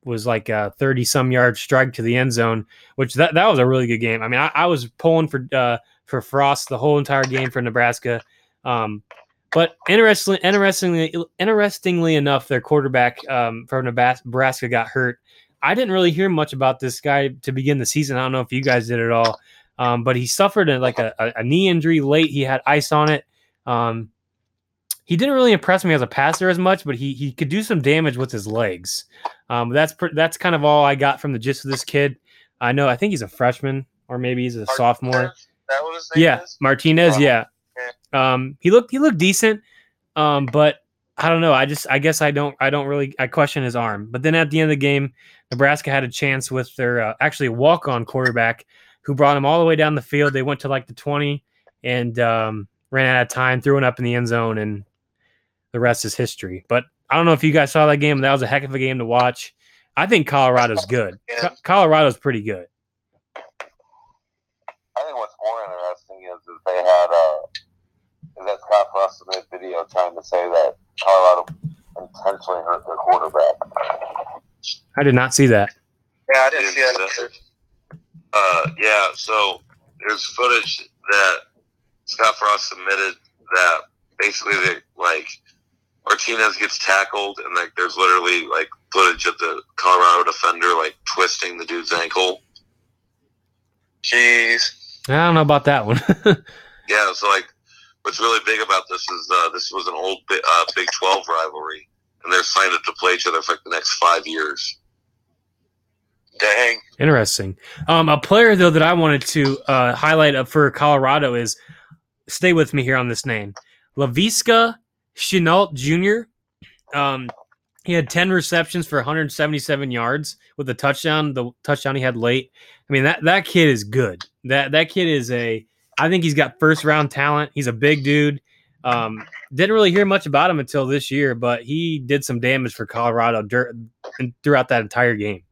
was like a 30 some yard strike to the end zone, which that, that was a really good game. I mean, I, I was pulling for uh, for Frost the whole entire game for Nebraska. Um, but interestingly, interestingly, interestingly enough, their quarterback um, Nebas- Nebraska got hurt. I didn't really hear much about this guy to begin the season. I don't know if you guys did at all, um, but he suffered a, like a, a knee injury late. He had ice on it. Um, he didn't really impress me as a passer as much, but he he could do some damage with his legs. Um, that's pr- that's kind of all I got from the gist of this kid. I know I think he's a freshman or maybe he's a sophomore. That what his name Yeah, is? Martinez. Wow. Yeah, um, he looked he looked decent, um, but I don't know. I just I guess I don't I don't really I question his arm. But then at the end of the game, Nebraska had a chance with their uh, actually walk on quarterback who brought him all the way down the field. They went to like the twenty and um, ran out of time, threw it up in the end zone, and the rest is history. But I don't know if you guys saw that game. That was a heck of a game to watch. I think Colorado's good. Co- Colorado's pretty good. I think what's more interesting is that they had uh, is that Scott Frost made a video trying to say that Colorado intentionally hurt their quarterback. I did not see that. Yeah, I didn't see that. Uh, yeah, so there's footage that Scott Frost submitted that basically they, like Martinez gets tackled and like there's literally like footage of the Colorado defender like twisting the dude's ankle. Jeez. I don't know about that one. [laughs] Yeah, so like what's really big about this is uh, this was an old uh, Big Twelve rivalry, and they're signed up to play each other for like the next five years. Dang. Interesting. Um, a player though that I wanted to uh, highlight up for Colorado is stay with me here on this name, Laviska Shenault Jr. Um, he had ten receptions for 177 yards with a touchdown. The touchdown he had late. I mean that that kid is good. That that kid is a. I think he's got first round talent. He's a big dude. Um, didn't really hear much about him until this year, but he did some damage for Colorado dur- throughout that entire game.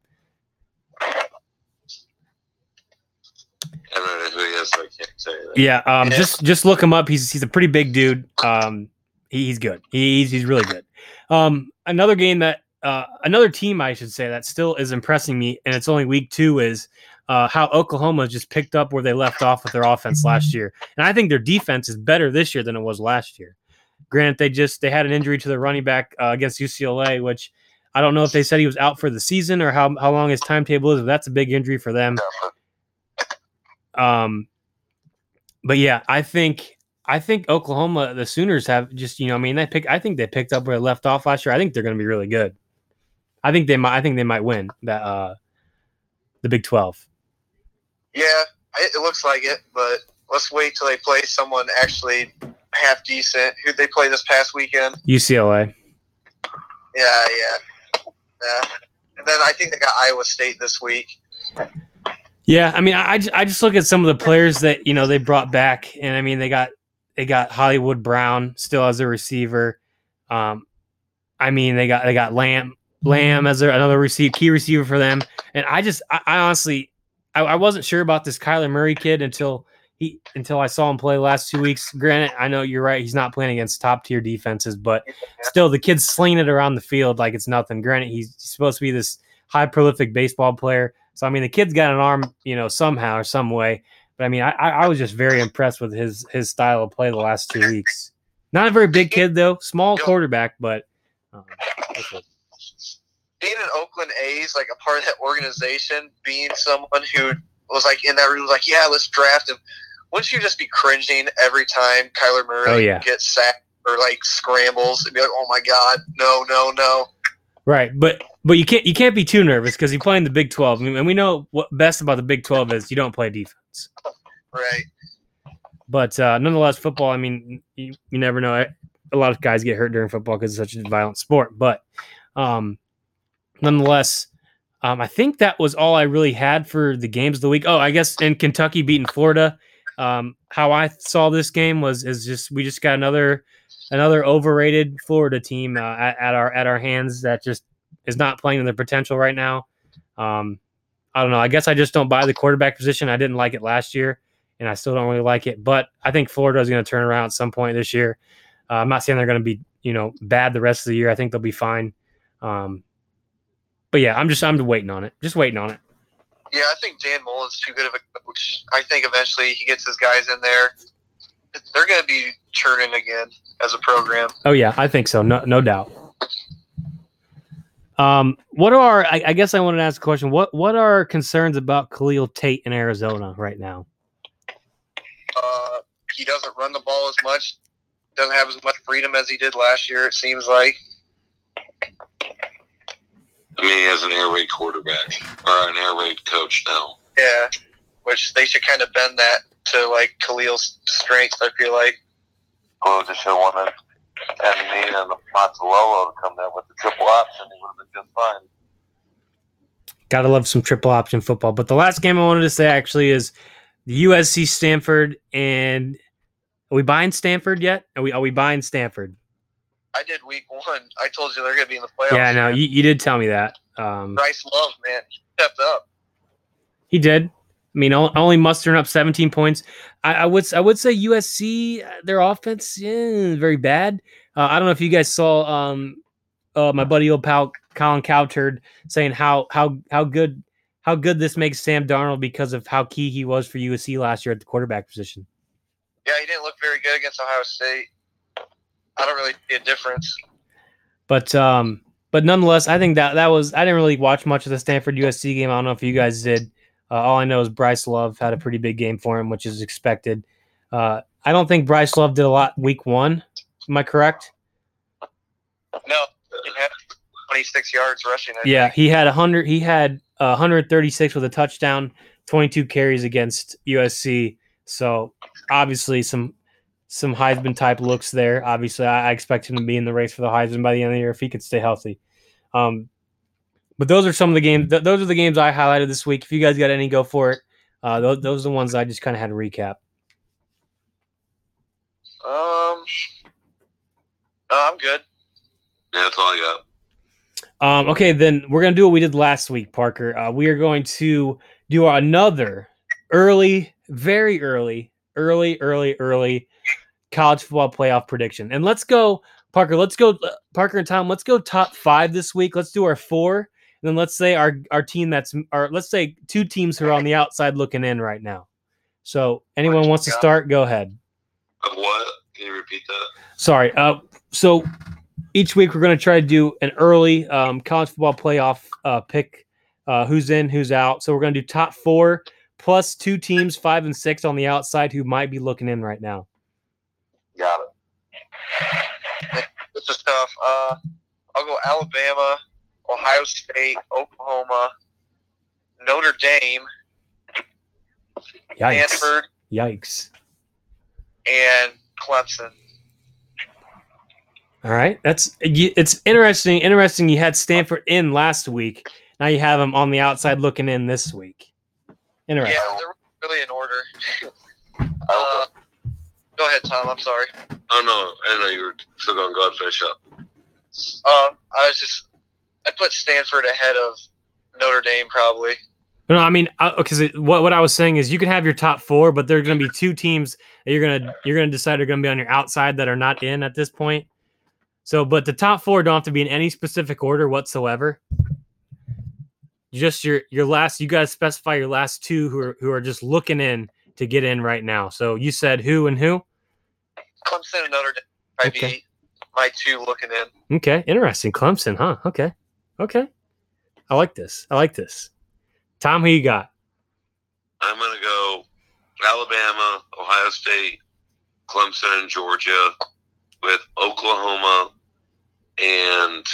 I don't know who he is, so I can't say that. Yeah, um, Yeah. just just look him up. He's he's a pretty big dude. Um, he's good. He's he's really good. Um, another game that uh, another team I should say that still is impressing me, and it's only week two is uh, how Oklahoma just picked up where they left off with their offense last year, and I think their defense is better this year than it was last year. Grant, they just they had an injury to their running back uh, against UCLA, which I don't know if they said he was out for the season or how how long his timetable is. But that's a big injury for them. Um, but yeah, I think I think Oklahoma, the Sooners have just you know, I mean, they pick. I think they picked up where they left off last year. I think they're going to be really good. I think they might. I think they might win that uh the Big Twelve. Yeah, it looks like it, but let's wait till they play someone actually half decent. Who they play this past weekend? UCLA. Yeah, yeah, yeah. And then I think they got Iowa State this week. Yeah, I mean, I, I I just look at some of the players that you know they brought back, and I mean they got they got Hollywood Brown still as a receiver. Um, I mean they got they got Lamb Lamb as their, another receive key receiver for them, and I just I, I honestly I, I wasn't sure about this Kyler Murray kid until he until I saw him play last two weeks. Granted, I know you're right; he's not playing against top tier defenses, but still the kid's slinging it around the field like it's nothing. Granted, he's supposed to be this high prolific baseball player. So I mean, the kid's got an arm, you know, somehow or some way. But I mean, I, I was just very impressed with his his style of play the last two weeks. Not a very big kid though, small quarterback, but um, being an Oakland A's, like a part of that organization, being someone who was like in that room, was like, yeah, let's draft him. Wouldn't you just be cringing every time Kyler Murray Oh, yeah. gets sacked or like scrambles and be like, oh my god, no, no, no. right. But but you can't you can't be too nervous because you play in the Big Twelve, I mean, and we know what best about the Big Twelve is you don't play defense. Right. But uh, nonetheless, football. I mean, you, you never know. A lot of guys get hurt during football because it's such a violent sport. But um, nonetheless, um, I think that was all I really had for the games of the week. Oh, I guess in Kentucky beating Florida. Um, how I saw this game was is just we just got another another overrated Florida team uh, at, at our at our hands that just is not playing to their potential right now. Um, I don't know. I guess I just don't buy the quarterback position. I didn't like it last year and I still don't really like it. But I think Florida is going to turn around at some point this year. Uh, I'm not saying they're going to be you know bad the rest of the year. I think they'll be fine. Um, but yeah, I'm just I'm waiting on it. Just waiting on it. Yeah, I think Dan Mullen's too good of a coach. I think eventually he gets his guys in there. They're going to be churning again as a program. Oh yeah, I think so. No no doubt. Um, what are I, I guess I wanted to ask a question. What what are concerns about Khalil Tate in Arizona right now? Uh, he doesn't run the ball as much. Doesn't have as much freedom as he did last year. It seems like. I mean, he has an air raid quarterback or an air raid coach now. Yeah, which they should kind of bend that to like Khalil's strengths. I feel like. Well, just should wanted and me and to come with the triple option. Would have been just fine. Gotta love some triple option football. But the last game I wanted to say actually is the USC Stanford and are we buying Stanford yet? Are we are we buying Stanford? I did week one. I told you they're going to be in the playoffs. Yeah, no, you, you did tell me that. Um, Bryce Love, man, he stepped up. He did. I mean, only mustering up 17 points. I, I would I would say USC their offense yeah, very bad. Uh, I don't know if you guys saw um, uh, my buddy old pal Colin Cowherd saying how how how good how good this makes Sam Darnold because of how key he was for USC last year at the quarterback position. Yeah, he didn't look very good against Ohio State. I don't really see a difference. But um, but nonetheless, I think that that was I didn't really watch much of the Stanford USC game. I don't know if you guys did. Uh, all I know is Bryce Love had a pretty big game for him, which is expected. Uh, I don't think Bryce Love did a lot week one. Am I correct? No, he had 26 yards rushing. I Yeah, think. he had 100. He had uh, 136 with a touchdown, 22 carries against USC. So obviously some some Heisman type looks there. Obviously, I, I expect him to be in the race for the Heisman by the end of the year if he could stay healthy. Um, but those are some of the games. Th- those are the games I highlighted this week. If you guys got any, go for it. Uh, those, those are the ones I just kind of had to recap. Um, no, I'm good. Yeah, that's all I got. Um, okay, then we're gonna do what we did last week, Parker. Uh, we are going to do another early, very early, early, early, early college football playoff prediction. And let's go, Parker. Let's go, uh, Parker and Tom. Let's go top five this week. Let's do our four, and then let's say our our team that's our let's say two teams who are on the outside looking in right now. So anyone wants to start, go ahead. Of what? Can you repeat that? Sorry. Uh, so each week we're going to try to do an early um, college football playoff uh, pick. Uh, who's in, who's out. So we're going to do top four plus two teams, five and six on the outside, who might be looking in right now. Got it. This is tough. Uh, I'll go Alabama, Ohio State, Oklahoma, Notre Dame, Yikes! Stanford, Yikes! and Clemson. All right, that's it's interesting. Interesting. You had Stanford in last week. Now you have them on the outside looking in this week. Interesting. Yeah, they're really in order. Uh, go ahead, Tom. I'm sorry. oh no, I know you were still going to go ahead and finish up. Um, I was just I put Stanford ahead of Notre Dame probably. No, I mean, because what what I was saying is you can have your top four, but there are going to be two teams that you're gonna you're gonna decide are going to be on your outside that are not in at this point. So, but the top four don't have to be in any specific order whatsoever. Just your your last. You guys specify your last two who are who are just looking in to get in right now. So you said who and who? Clemson and Notre Dame might Okay. be my two looking in. Okay, interesting. Clemson, huh? Okay, okay. I like this. I like this. Tom, who you got? I'm going to go Alabama, Ohio State, Clemson, and Georgia, with Oklahoma and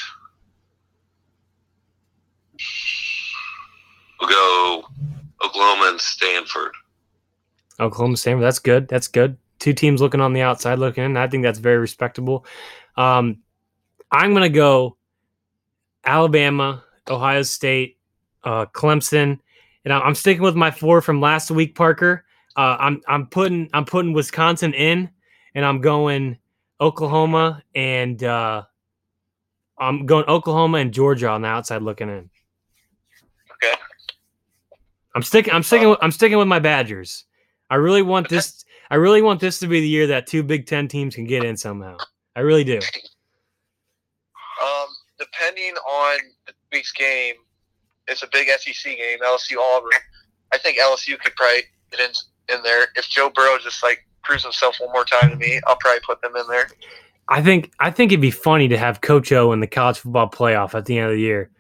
we'll go Oklahoma and Stanford. Oklahoma Stanford. That's good. That's good. Two teams looking on the outside looking in. I think that's very respectable. Um, I'm gonna go Alabama, Ohio State, uh, Clemson, and I'm sticking with my four from last week. Parker, uh, I'm I'm putting I'm putting Wisconsin in, and I'm going Oklahoma and uh, I'm going Oklahoma and Georgia on the outside looking in. Okay. I'm sticking. I'm sticking. With, I'm sticking with my Badgers. I really want this. I really want this to be the year that two Big Ten teams can get in somehow. I really do. Um, depending on this week's game, it's a big SEC game, LSU Auburn. I think LSU could probably get in in there. If Joe Burrow just like proves himself one more time to me, I'll probably put them in there. I think. I think it'd be funny to have Coach O in the college football playoff at the end of the year.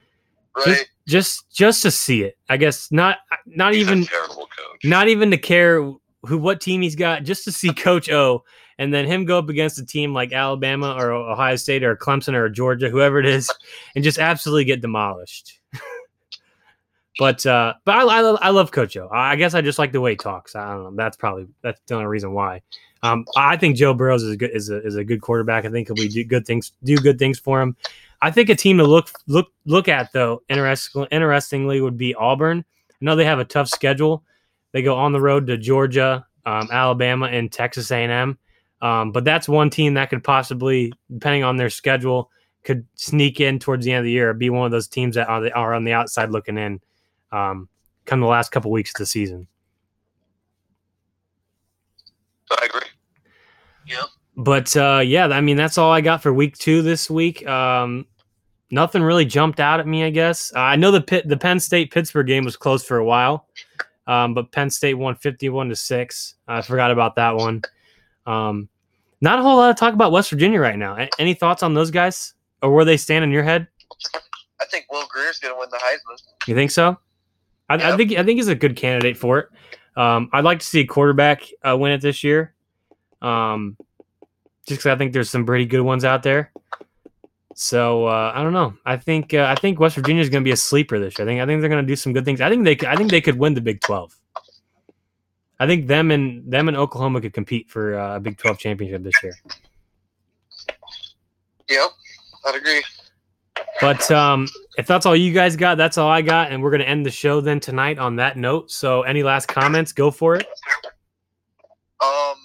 Right? Just, just, just to see it. I guess not. Not He's even. a terrible coach. Not even to care who what team he's got. Just to see Coach O and then him go up against a team like Alabama or Ohio State or Clemson or Georgia, whoever it is, and just absolutely get demolished. But uh, but I, I, I love Coach I guess I just like the way he talks. I don't know. That's probably that's the only reason why. Um, I think Joe Burrows is a good is a, is a good quarterback. I think he'll do good things do good things for him. I think a team to look look look at though, interesting, interestingly, would be Auburn. I know they have a tough schedule. They go on the road to Georgia, um, Alabama, and Texas A&M. Um, but that's one team that could possibly, depending on their schedule, could sneak in towards the end of the year, be one of those teams that are, are on the outside looking in, um, come the last couple weeks of the season. I agree. Yep. But uh, yeah, I mean that's all I got for week two this week. Um, nothing really jumped out at me. I guess uh, I know the Pitt, the Penn State Pittsburgh game was close for a while, um, but Penn State won fifty-one to six. I forgot about that one. Um, not a whole lot of talk about West Virginia right now. A- Any thoughts on those guys, or where they stand in your head? I think Will Grier's going to win the Heisman. You think so? I, I think I think he's a good candidate for it. Um, I'd like to see a quarterback uh, win it this year. Um, just because I think there's some pretty good ones out there. So uh, I don't know. I think uh, I think West Virginia is going to be a sleeper this year. I think I think they're going to do some good things. I think they could- I think they could win the Big Twelve. I think them and them and Oklahoma could compete for uh, a Big Twelve championship this year. Yep, I'd agree. But um, if that's all you guys got, that's all I got, and we're gonna end the show then tonight on that note. So, any last comments? Go for it. Um,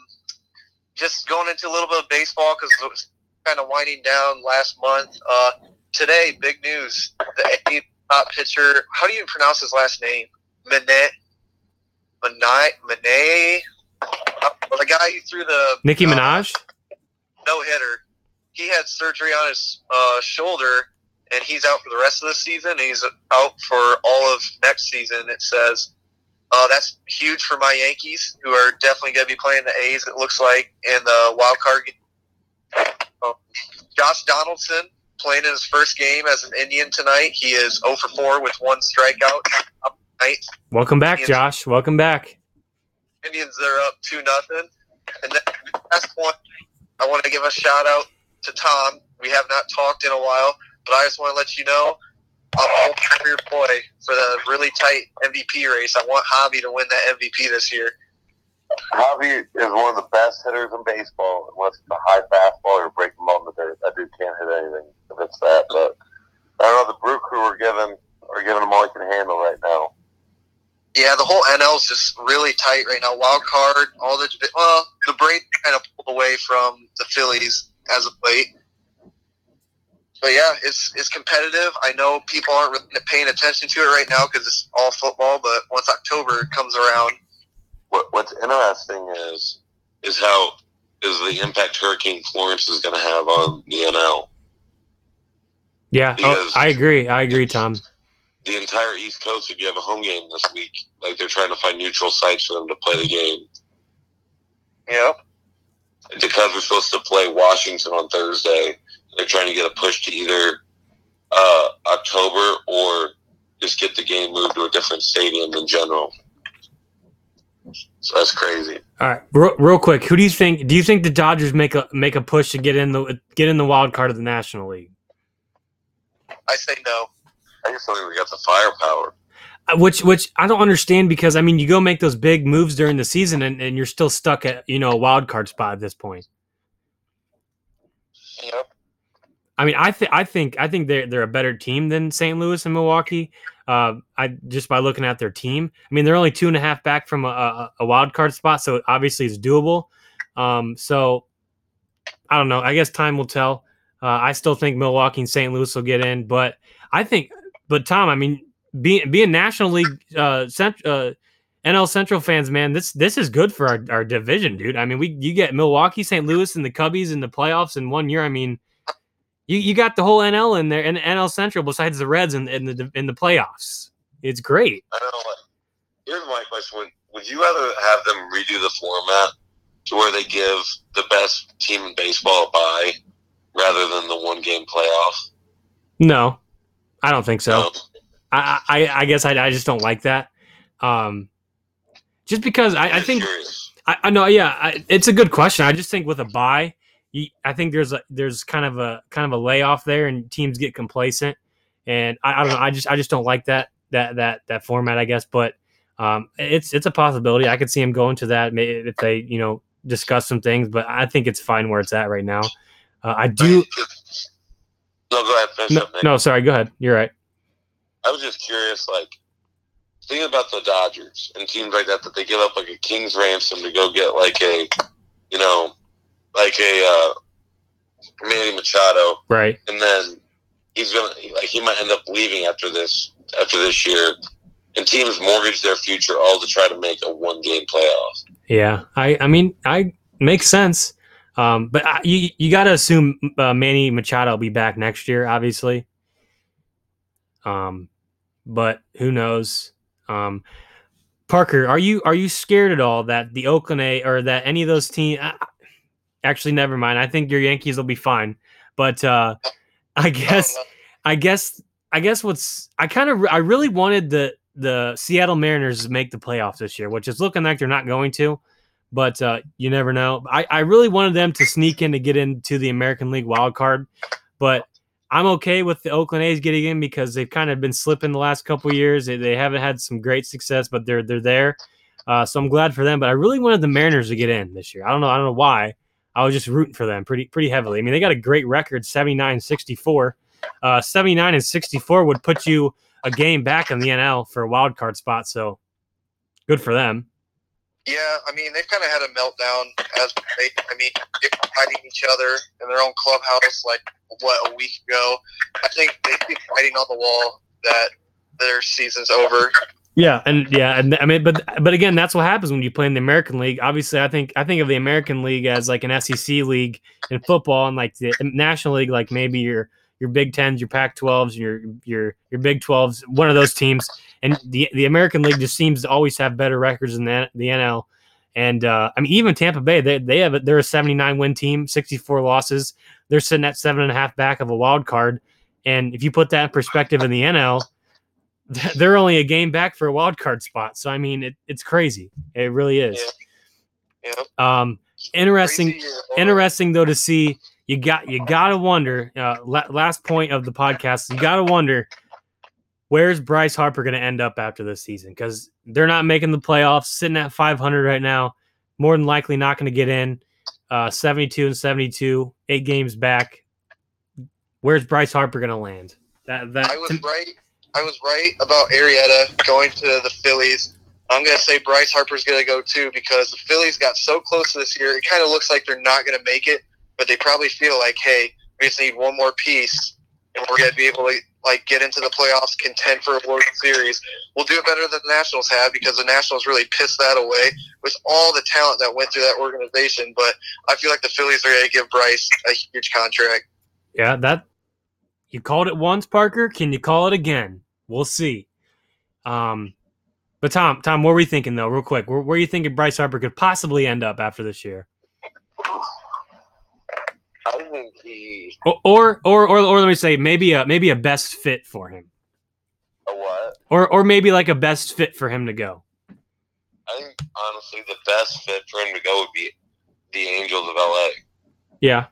just going into a little bit of baseball because it was kind of winding down last month. Uh, today, big news: the top pitcher. How do you pronounce his last name? Manet. Manet. Manet. Uh, the guy who threw the Nicki uh, Minaj. no hitter. He had surgery on his uh, shoulder, and he's out for the rest of the season. He's out for all of next season. It says. Uh, that's huge for my Yankees, who are definitely going to be playing the A's. It looks like in the wild card. game. Um, Josh Donaldson playing in his first game as an Indian tonight. He is 0 for 4 with one strikeout. Tonight. Welcome back, Yes. Josh. Welcome back. Indians are up two nothing. And then last one, I want to give a shout out to Tom. We have not talked in a while, but I just want to let you know I'm all for your boy for the really tight MVP race. I want Javi to win that MVP this year. Javi is one of the best hitters in baseball. Unless it's a high fastball or break them on the dirt, that dude can't hit anything if it's that. But I don't know. The Brew Crew are giving are giving him all he can handle right now. Yeah, the whole NL is just really tight right now. Wild card, all the well, the Braves kind of pulled away from the Phillies as of late. But yeah, it's it's competitive. I know people aren't really paying attention to it right now because it's all football. But once October comes around, What, what's interesting is is how is the impact Hurricane Florence is going to have on the NL. Yeah, oh, Because- I agree. I agree, Tom. The entire East Coast, if you have a home game this week, like they're trying to find neutral sites for them to play the game. you know, because we're supposed to play Washington on Thursday, they're trying to get a push to either uh, October or just get the game moved to a different stadium in general. So that's crazy. All right, real, real quick, who do you think? Do you think the Dodgers make a make a push to get in the get in the wild card of the National League? I say no. I just don't think we got the firepower. Uh, Which which I don't understand because I mean you go make those big moves during the season and, and you're still stuck at you know a wild card spot at this point. Yep. I mean I think I think I think they're they're a better team than St. Louis and Milwaukee. Uh, I just by looking at their team. I mean they're only two and a half back from a, a, a wild card spot, so obviously it's doable. Um, so I don't know. I guess time will tell. Uh, I still think Milwaukee and St. Louis will get in, but I think, but Tom, I mean, being being National League uh, cent, uh, NL Central fans, man, this this is good for our, our division, dude. I mean, we you get Milwaukee, St. Louis, and the Cubbies in the playoffs in one year. I mean, you, you got the whole NL in there and NL Central besides the Reds in, in the in the playoffs. It's great. I don't know. What, here's my question: would, would you rather have them redo the format to where they give the best team in baseball a bye rather than the one game playoff? No, I don't think so. No. I, I I guess I, I just don't like that. Um, just because I, I think. I, I know, yeah, I, it's a good question. I just think with a buy, you, I think there's a there's kind of a kind of a layoff there, and teams get complacent. And I, I don't know. I just I just don't like that that that that format. I guess, but um, it's it's a possibility. I could see him going to that if they you know discuss some things. But I think it's fine where it's at right now. Uh, I do. No, go ahead. No, no, sorry. Go ahead. You're right. I was just curious, like, thinking about the Dodgers and teams like that, that they give up like a king's ransom to go get like a, you know, like a uh, Manny Machado, Right. and then he's gonna like he might end up leaving after this after this year, and teams mortgage their future all to try to make a one game playoff. Yeah, I I mean I makes sense. Um, but I, you you got to assume uh, Manny Machado will be back next year, obviously. Um, but who knows? Um, Parker, are you are you scared at all that the Oakland A or that any of those teams? Actually, never mind. I think your Yankees will be fine. But uh, I guess I guess I guess what's I kind of I really wanted the the Seattle Mariners to make the playoffs this year, which is looking like they're not going to, but uh, you never know. I, I really wanted them to sneak in to get into the American League wild card, but I'm okay with the Oakland A's getting in because they've kind of been slipping the last couple of years. They, they haven't had some great success, but they're they're there. Uh, so I'm glad for them. But I really wanted the Mariners to get in this year. I don't know. I don't know why. I was just rooting for them pretty pretty heavily. I mean, they got a great record, 79 64. Uh, 79 and 64 would put you a game back in the NL for a wild card spot. So good for them. Yeah, I mean they've kind of had a meltdown as they, I mean, fighting each other in their own clubhouse like what a week ago. I think they keep fighting on the wall that their season's over. Yeah, and yeah, and I mean, but but again, that's what happens when you play in the American League. Obviously, I think I think of the American League as like an SEC league in football, and like the National League, like maybe your your Big Tens, your Pac twelves, your your your Big twelves, one of those teams. And the the American League just seems to always have better records than the, the NL. And uh, I mean, even Tampa Bay, they they have a, they're a 79 win team, 64 losses. They're sitting at seven and a half back of a wild card. And if you put that in perspective in the NL, [laughs] they're only a game back for a wild card spot. So I mean, it, it's crazy. It really is. Yeah. Um, interesting. Crazy. Interesting though to see. You got you gotta wonder. Uh, la- last point of the podcast. You gotta wonder where's Bryce Harper going to end up after this season because they're not making the playoffs, sitting at 500 right now. More than likely not going to get in. Uh, 72 and 72, eight games back. Where's Bryce Harper going to land? That that I was right. I was right about Arrieta going to the Phillies. I'm going to say Bryce Harper's going to go too because the Phillies got so close this year. It kind of looks like they're not going to make it, but they probably feel like, hey, we just need one more piece, and we're going to be able to like get into the playoffs, contend for a World Series. We'll do it better than the Nationals have because the Nationals really pissed that away with all the talent that went through that organization. But I feel like the Phillies are going to give Bryce a huge contract. yeah that you called it once, Parker. Can you call it again? We'll see. Um, but Tom, Tom, what were you thinking though, real quick? Where, where are you thinking Bryce Harper could possibly end up after this year? I think he Or, or, or, or, or let me say, maybe a maybe a best fit for him, a what? or or maybe like a best fit for him to go. I think honestly the best fit for him to go would be the Angels of LA. Yeah,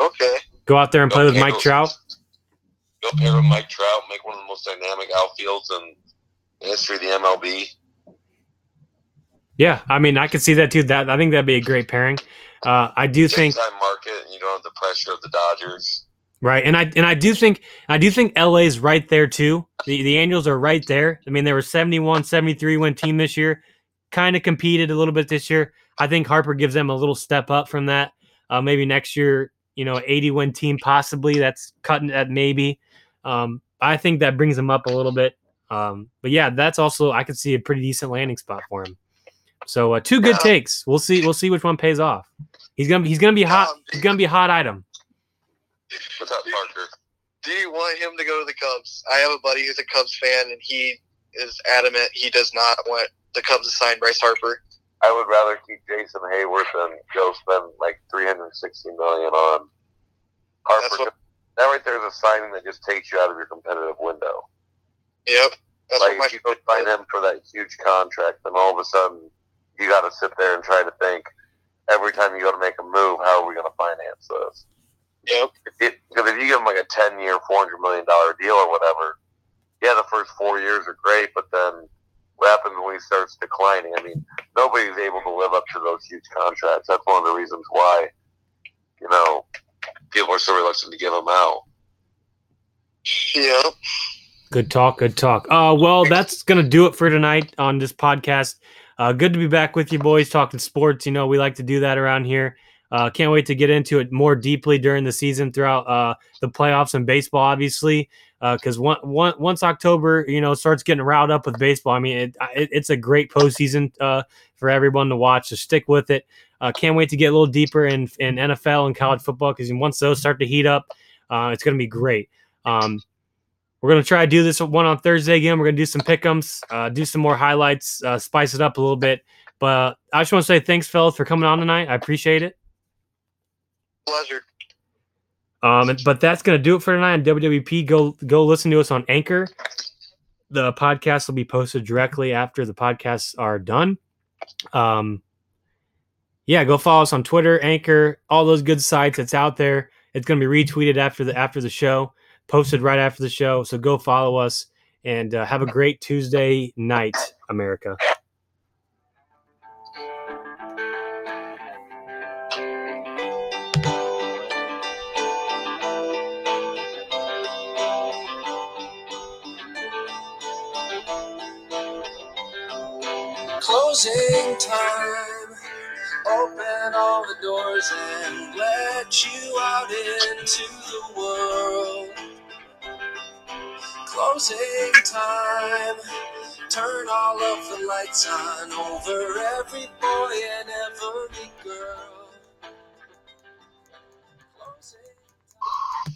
Okay. go out there and play with Mike. Trout. Go pair with Mike Trout, make one of the most dynamic outfields in the history of the MLB. Yeah, I mean, I could see that too. That I think that'd be a great pairing. Uh, I do think time market, and you don't have the pressure of the Dodgers. right, and I and I do think I do think LA's right there too. The the Angels are right there. I mean, they were 71, 73 win team this year. Kind of competed a little bit this year. I think Harper gives them a little step up from that. Uh, maybe next year, you know, 80 win team possibly. That's cutting at maybe. Um, I think that brings him up a little bit. Um, but yeah, that's also I could see a pretty decent landing spot for him. So uh, two good Yeah. takes. We'll see. We'll see which one pays off. He's gonna he's gonna be hot. Um, He's gonna be a hot item. What's up, Parker? Do you want him to go to the Cubs? I have a buddy who's a Cubs fan, and he is adamant he does not want the Cubs to sign Bryce Harper. I would rather keep Jason Heyward than go spend like three hundred sixty million on Harper. That right there is a signing that just takes you out of your competitive window. Yep. That's like what if you go sign him for that huge contract, then all of a sudden you got to sit there and try to think every time you go to make a move, how are we going to finance this? Yep. Because if you give him like a ten-year, four hundred million dollar deal or whatever, yeah, the first four years are great, but then what happens when he starts declining? I mean, nobody's able to live up to those huge contracts. That's one of the reasons why, you know, people are so reluctant to give them out. Yep. Good talk. Good talk. Uh, well, that's gonna do it for tonight on this podcast. Uh, good to be back with you boys talking sports. You know, we like to do that around here. Uh, can't wait to get into it more deeply during the season throughout uh, the playoffs and baseball, obviously. Because one, one, once October, you know, starts getting riled up with baseball, I mean, it, it, it's a great postseason uh, for everyone to watch. So stick with it. Uh, can't wait to get a little deeper in, in NFL and college football because once those start to heat up, uh, it's going to be great. Um, we're gonna try to do this one on Thursday again. We're gonna do some pickums, uh, do some more highlights, uh, spice it up a little bit. But I just want to say thanks, fellas, for coming on tonight. I appreciate it. Pleasure. Um, but that's gonna do it for tonight on WWP. Go go listen to us on Anchor. The podcast will be posted directly after the podcasts are done. Um, yeah, go follow us on Twitter, Anchor, all those good sites. It's out there. It's gonna be retweeted after the after the show, posted right after the show. So go follow us and uh, have a great Tuesday night, America. Closing time. Open all the doors and let you out into the world. Closing time. Turn all of the lights on over every boy and every girl.